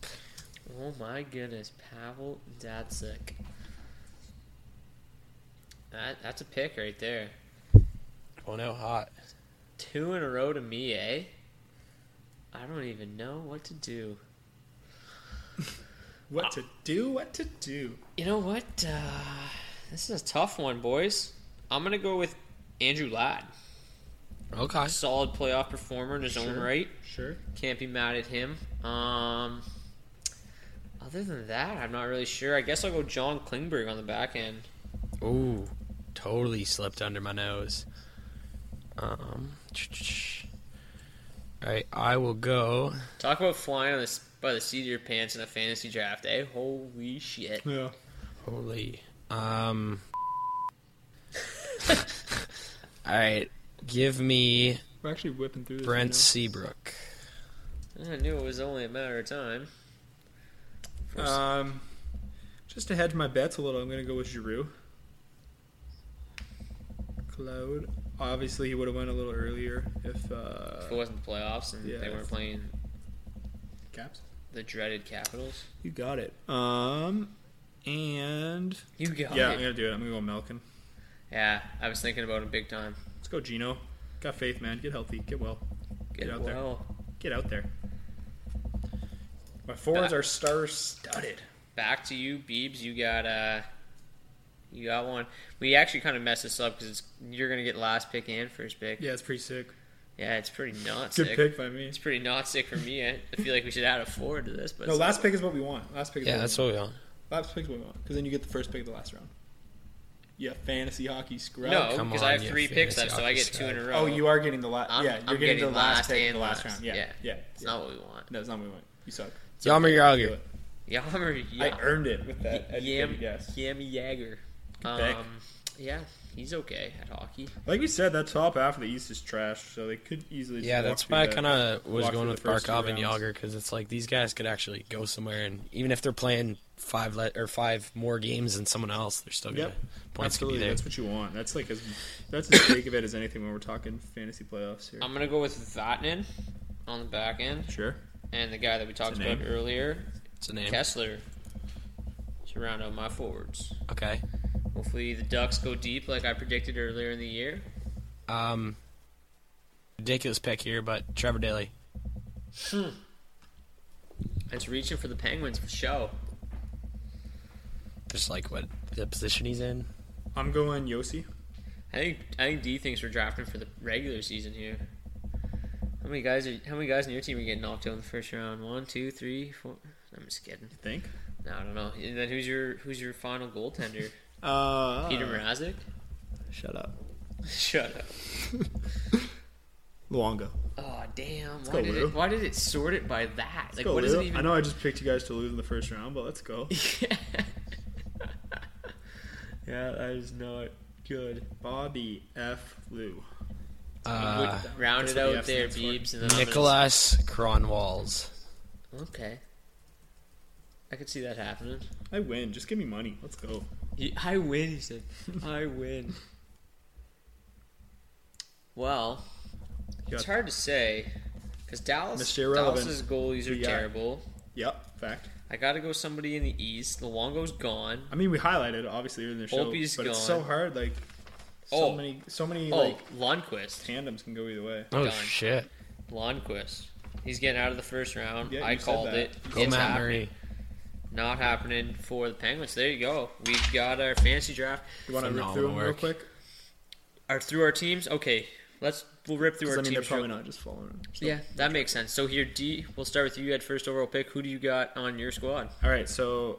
Oh my goodness, Pavel Datsyuk. That that's a pick right there. Oh no, hot. Two in a row to me, eh? I don't even know what to do. (laughs) What to do? What to do? You know what? Uh, this is a tough one, boys. I'm gonna go with Andrew Ladd. Okay. Solid playoff performer in his own right. Sure. Can't be mad at him. Um, other than that, I'm not really sure. I guess I'll go John Klingberg on the back end. Ooh, totally slipped under my nose. Um, (tsk) all right, I will go. Talk about flying on the, by the seat of your pants in a fantasy draft, eh? Holy shit. Yeah. Holy. Um. (laughs) (laughs) all right, give me We're actually whipping through this. Brent right. Seabrook. I knew it was only a matter of time. Um, just to hedge my bets a little, I'm going to go with Giroux. Cloud. Obviously, he would have went a little earlier if uh, If it wasn't the playoffs and yeah, they weren't playing Caps. the dreaded Capitals. You got it. Um, and You got yeah, I'm gonna do it. I'm gonna go Malkin. Yeah, I was thinking about him big time. Let's go, Gino. Got faith, man. Get healthy. Get well. Get, out there. Get out there. My forwards Back- are star studded. Back to you, Beebs. You got uh, you got one. We actually kind of messed this up because you're gonna get last pick and first pick. Yeah, it's pretty sick. Yeah, it's pretty not Good sick. pick by me. It's pretty not sick for me. I I feel like we should add a forward to this, but No, it's last pick is what we want. Last pick. Is Yeah, what that's we what we want. want. Last pick is what we want because then you get the first pick of the last round. Yeah, fantasy hockey scrub. no, because I have you three picks fantasy left, so I hockey get two in a row. Oh, you are getting the last. I'm, Yeah, you're I'm getting, the last pick, and the last last. round. Yeah, yeah, yeah. It's yeah. not what we want. No, it's not what we want. You suck. Yammer Jagr. Yammer, yeah. I earned it with that Yam, educated guess. Yammy Jagger. Good pick. Um, yeah, he's okay at hockey. Like we said, that top half of the East is trash, so they could easily. Yeah, walk that's through why I kind of was going with the Barkov and rounds. Jagr because it's like these guys could actually go somewhere, and even if they're playing five le- or five more games than someone else, they're still gonna Yep, points could absolutely. be there. That's what you want. That's like as that's as big of it as anything when we're talking fantasy playoffs here. I'm gonna go with Vatanen on the back end, sure. and the guy that we talked about earlier, It's a name. Kesler, to round out my forwards. Okay. Hopefully the Ducks go deep like I predicted earlier in the year. Um, ridiculous pick here, but Trevor Daley. It's reaching for the Penguins for show. Just like what the position he's in. I'm going Josi. I think I think D thinks we're drafting for the regular season here. How many guys are how many guys in your team are getting knocked out in the first round? One, two, three, four. I'm just kidding. Think. No, I don't know. And then who's your who's your final goaltender? Uh, Peter Mrazek? Shut up. (laughs) Shut up. (laughs) Luongo. Oh damn! go, Why did Lou. it Why did it sort it by that? Like Go, what is Lou. it even? I know I just picked you guys to lose in the first round, but let's go. (laughs) yeah, that is not good. Bobby F. Lou. Uh, Round it what the out F there, stands. Beebs. And then I'm gonna- Nicholas Kronwalls. Okay. I could see that happening. I win. Just give me money. Let's go. He- I win, he said. I win. Well, You it's got- hard to say because Dallas, Mr. Irrelevant. Dallas's goalies are We got- terrible. Yep. Fact. I got to go somebody in the East. The Luongo's gone. I mean, we highlighted obviously in the show, Opie's but it's so gone. hard. Like, so Oh. many, so many Oh, like Lundqvist. tandems can go either way. Oh Done. shit! Lundqvist. He's getting out of the first round. Yeah, I you said called that. it. Go it's Matt happening. Murray. Not happening for the Penguins. There you go. We've got our fantasy draft. You want to rip through them real quick? Are through our teams. Okay, let's we'll rip through our I mean, they're probably real- not just following. So. Yeah, that makes sense. So here, D, we'll start with you. at first overall pick. Who do you got on your squad? All right, so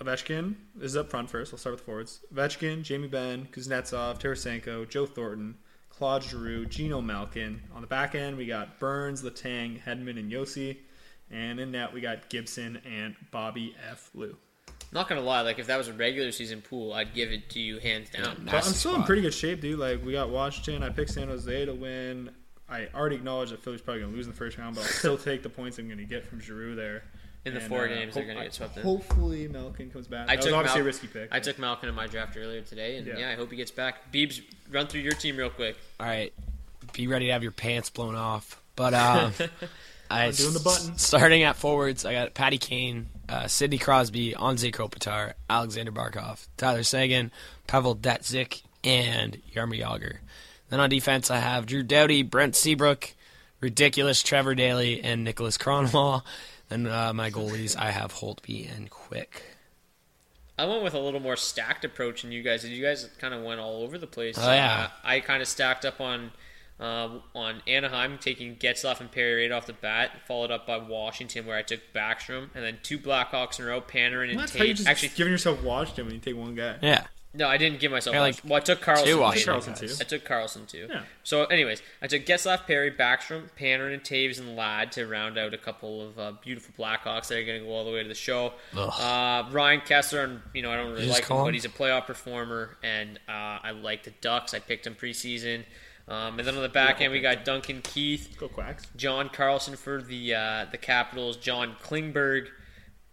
Ovechkin this is up front first. I'll start with the forwards. Ovechkin, Jamie Benn, Kuznetsov, Tarasenko, Joe Thornton, Claude Giroux, Gino Malkin. On the back end, we got Burns, Letang, Hedman, and Josi. And in net, we got Gibson and Bobby F. Lou. Not gonna lie, like if that was a regular season pool, I'd give it to you hands down. But I'm still in pretty good shape, dude. Like we got Washington. I picked San Jose to win. I already acknowledge that Philly's probably going to lose in the first round, but I'll still take the points I'm going to get from Giroux there. In the And, four uh, games, they're gonna get swept in. Hopefully, Malkin comes back. I that was took obviously Mal- a risky pick. I took Malkin in my draft earlier today, and yeah. Yeah. I hope he gets back. Beebs, run through your team real quick. All right, be ready to have your pants blown off. But uh, (laughs) I doing the button. Starting at forwards, I got Patty Kane, uh, Sidney Crosby, Anze Kopitar, Alexander Barkov, Tyler Seguin, Pavel Datsyuk, and Jaromir Jagr. Then on defense, I have Drew Doughty, Brent Seabrook, ridiculous Trevor Daley, and Nicholas Kronwall. Then uh, my goalies, I have Holtby and Quick. I went with a little more stacked approach than you guys did. You guys kind of went all over the place. Oh, yeah. Uh, I kind of stacked up on uh, on Anaheim, taking Getzlaf and Perry right off the bat, followed up by Washington, where I took Backstrom, and then two Blackhawks in a row, Panarin and That's how you just Actually, giving yourself Washington when you take one guy. Yeah. no, I didn't give myself. Like well, I took Carlson. two too. Washington Carlson too. I took Carlson too. Yeah. So, anyways, I took Getzlaf, Perry, Backstrom, Panarin, and Toews, and Ladd to round out a couple of uh, beautiful Blackhawks that are going to go all the way to the show. Uh, Ryan Kesler, and you know I don't really You like him, him? but he's a playoff performer, and uh, I like the Ducks. I picked him preseason. Um, and then on the back end, we got Duncan Keith, Go Quacks. John Carlson for the uh, the Capitals, John Klingberg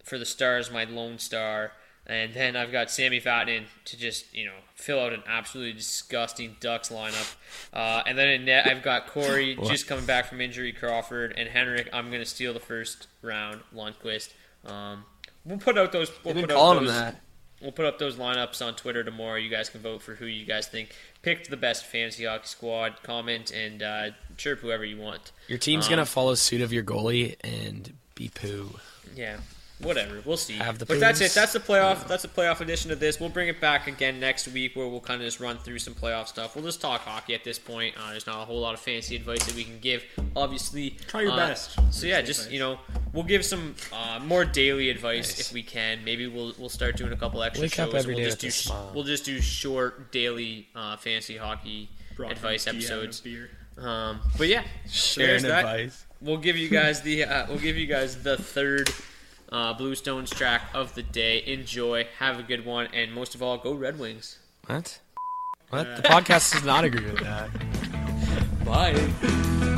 for the Stars, my lone star, and then I've got Sammy Vatanen to just you know fill out an absolutely disgusting Ducks lineup, uh, and then in net I've got Corey (laughs) just coming back from injury, Crawford and Henrik. I'm going to steal the first round, Lundqvist. Um, we'll put out those. We'll You've been put out him those, that. We'll put up those lineups on Twitter tomorrow. You guys can vote for who you guys think picked the best fantasy hockey squad. Comment and uh, chirp whoever you want. Your team's Um, gonna follow suit of your goalie and be poo. Yeah, whatever. We'll see. Have the but that's it. That's the playoff. That's the playoff edition of this. We'll bring it back again next week, where we'll kind of just run through some playoff stuff. We'll just talk hockey at this point. Uh, there's not a whole lot of fancy advice that we can give. Obviously, Try your uh, best. So yeah, just advice. you know, we'll give some uh, more daily advice if we can. Maybe we'll we'll start doing a couple extra Wake up shows. every we'll day just do sh- we'll just do short daily uh, fantasy hockey Brought advice from episodes. Um, but yeah, so Sharing there's that. advice. We'll give you guys the uh, we'll give you guys the third uh, Bluestones track of the day. Enjoy, have a good one, and most of all, go Red Wings. What? What? The podcast does not agree with that. (laughs) Bye.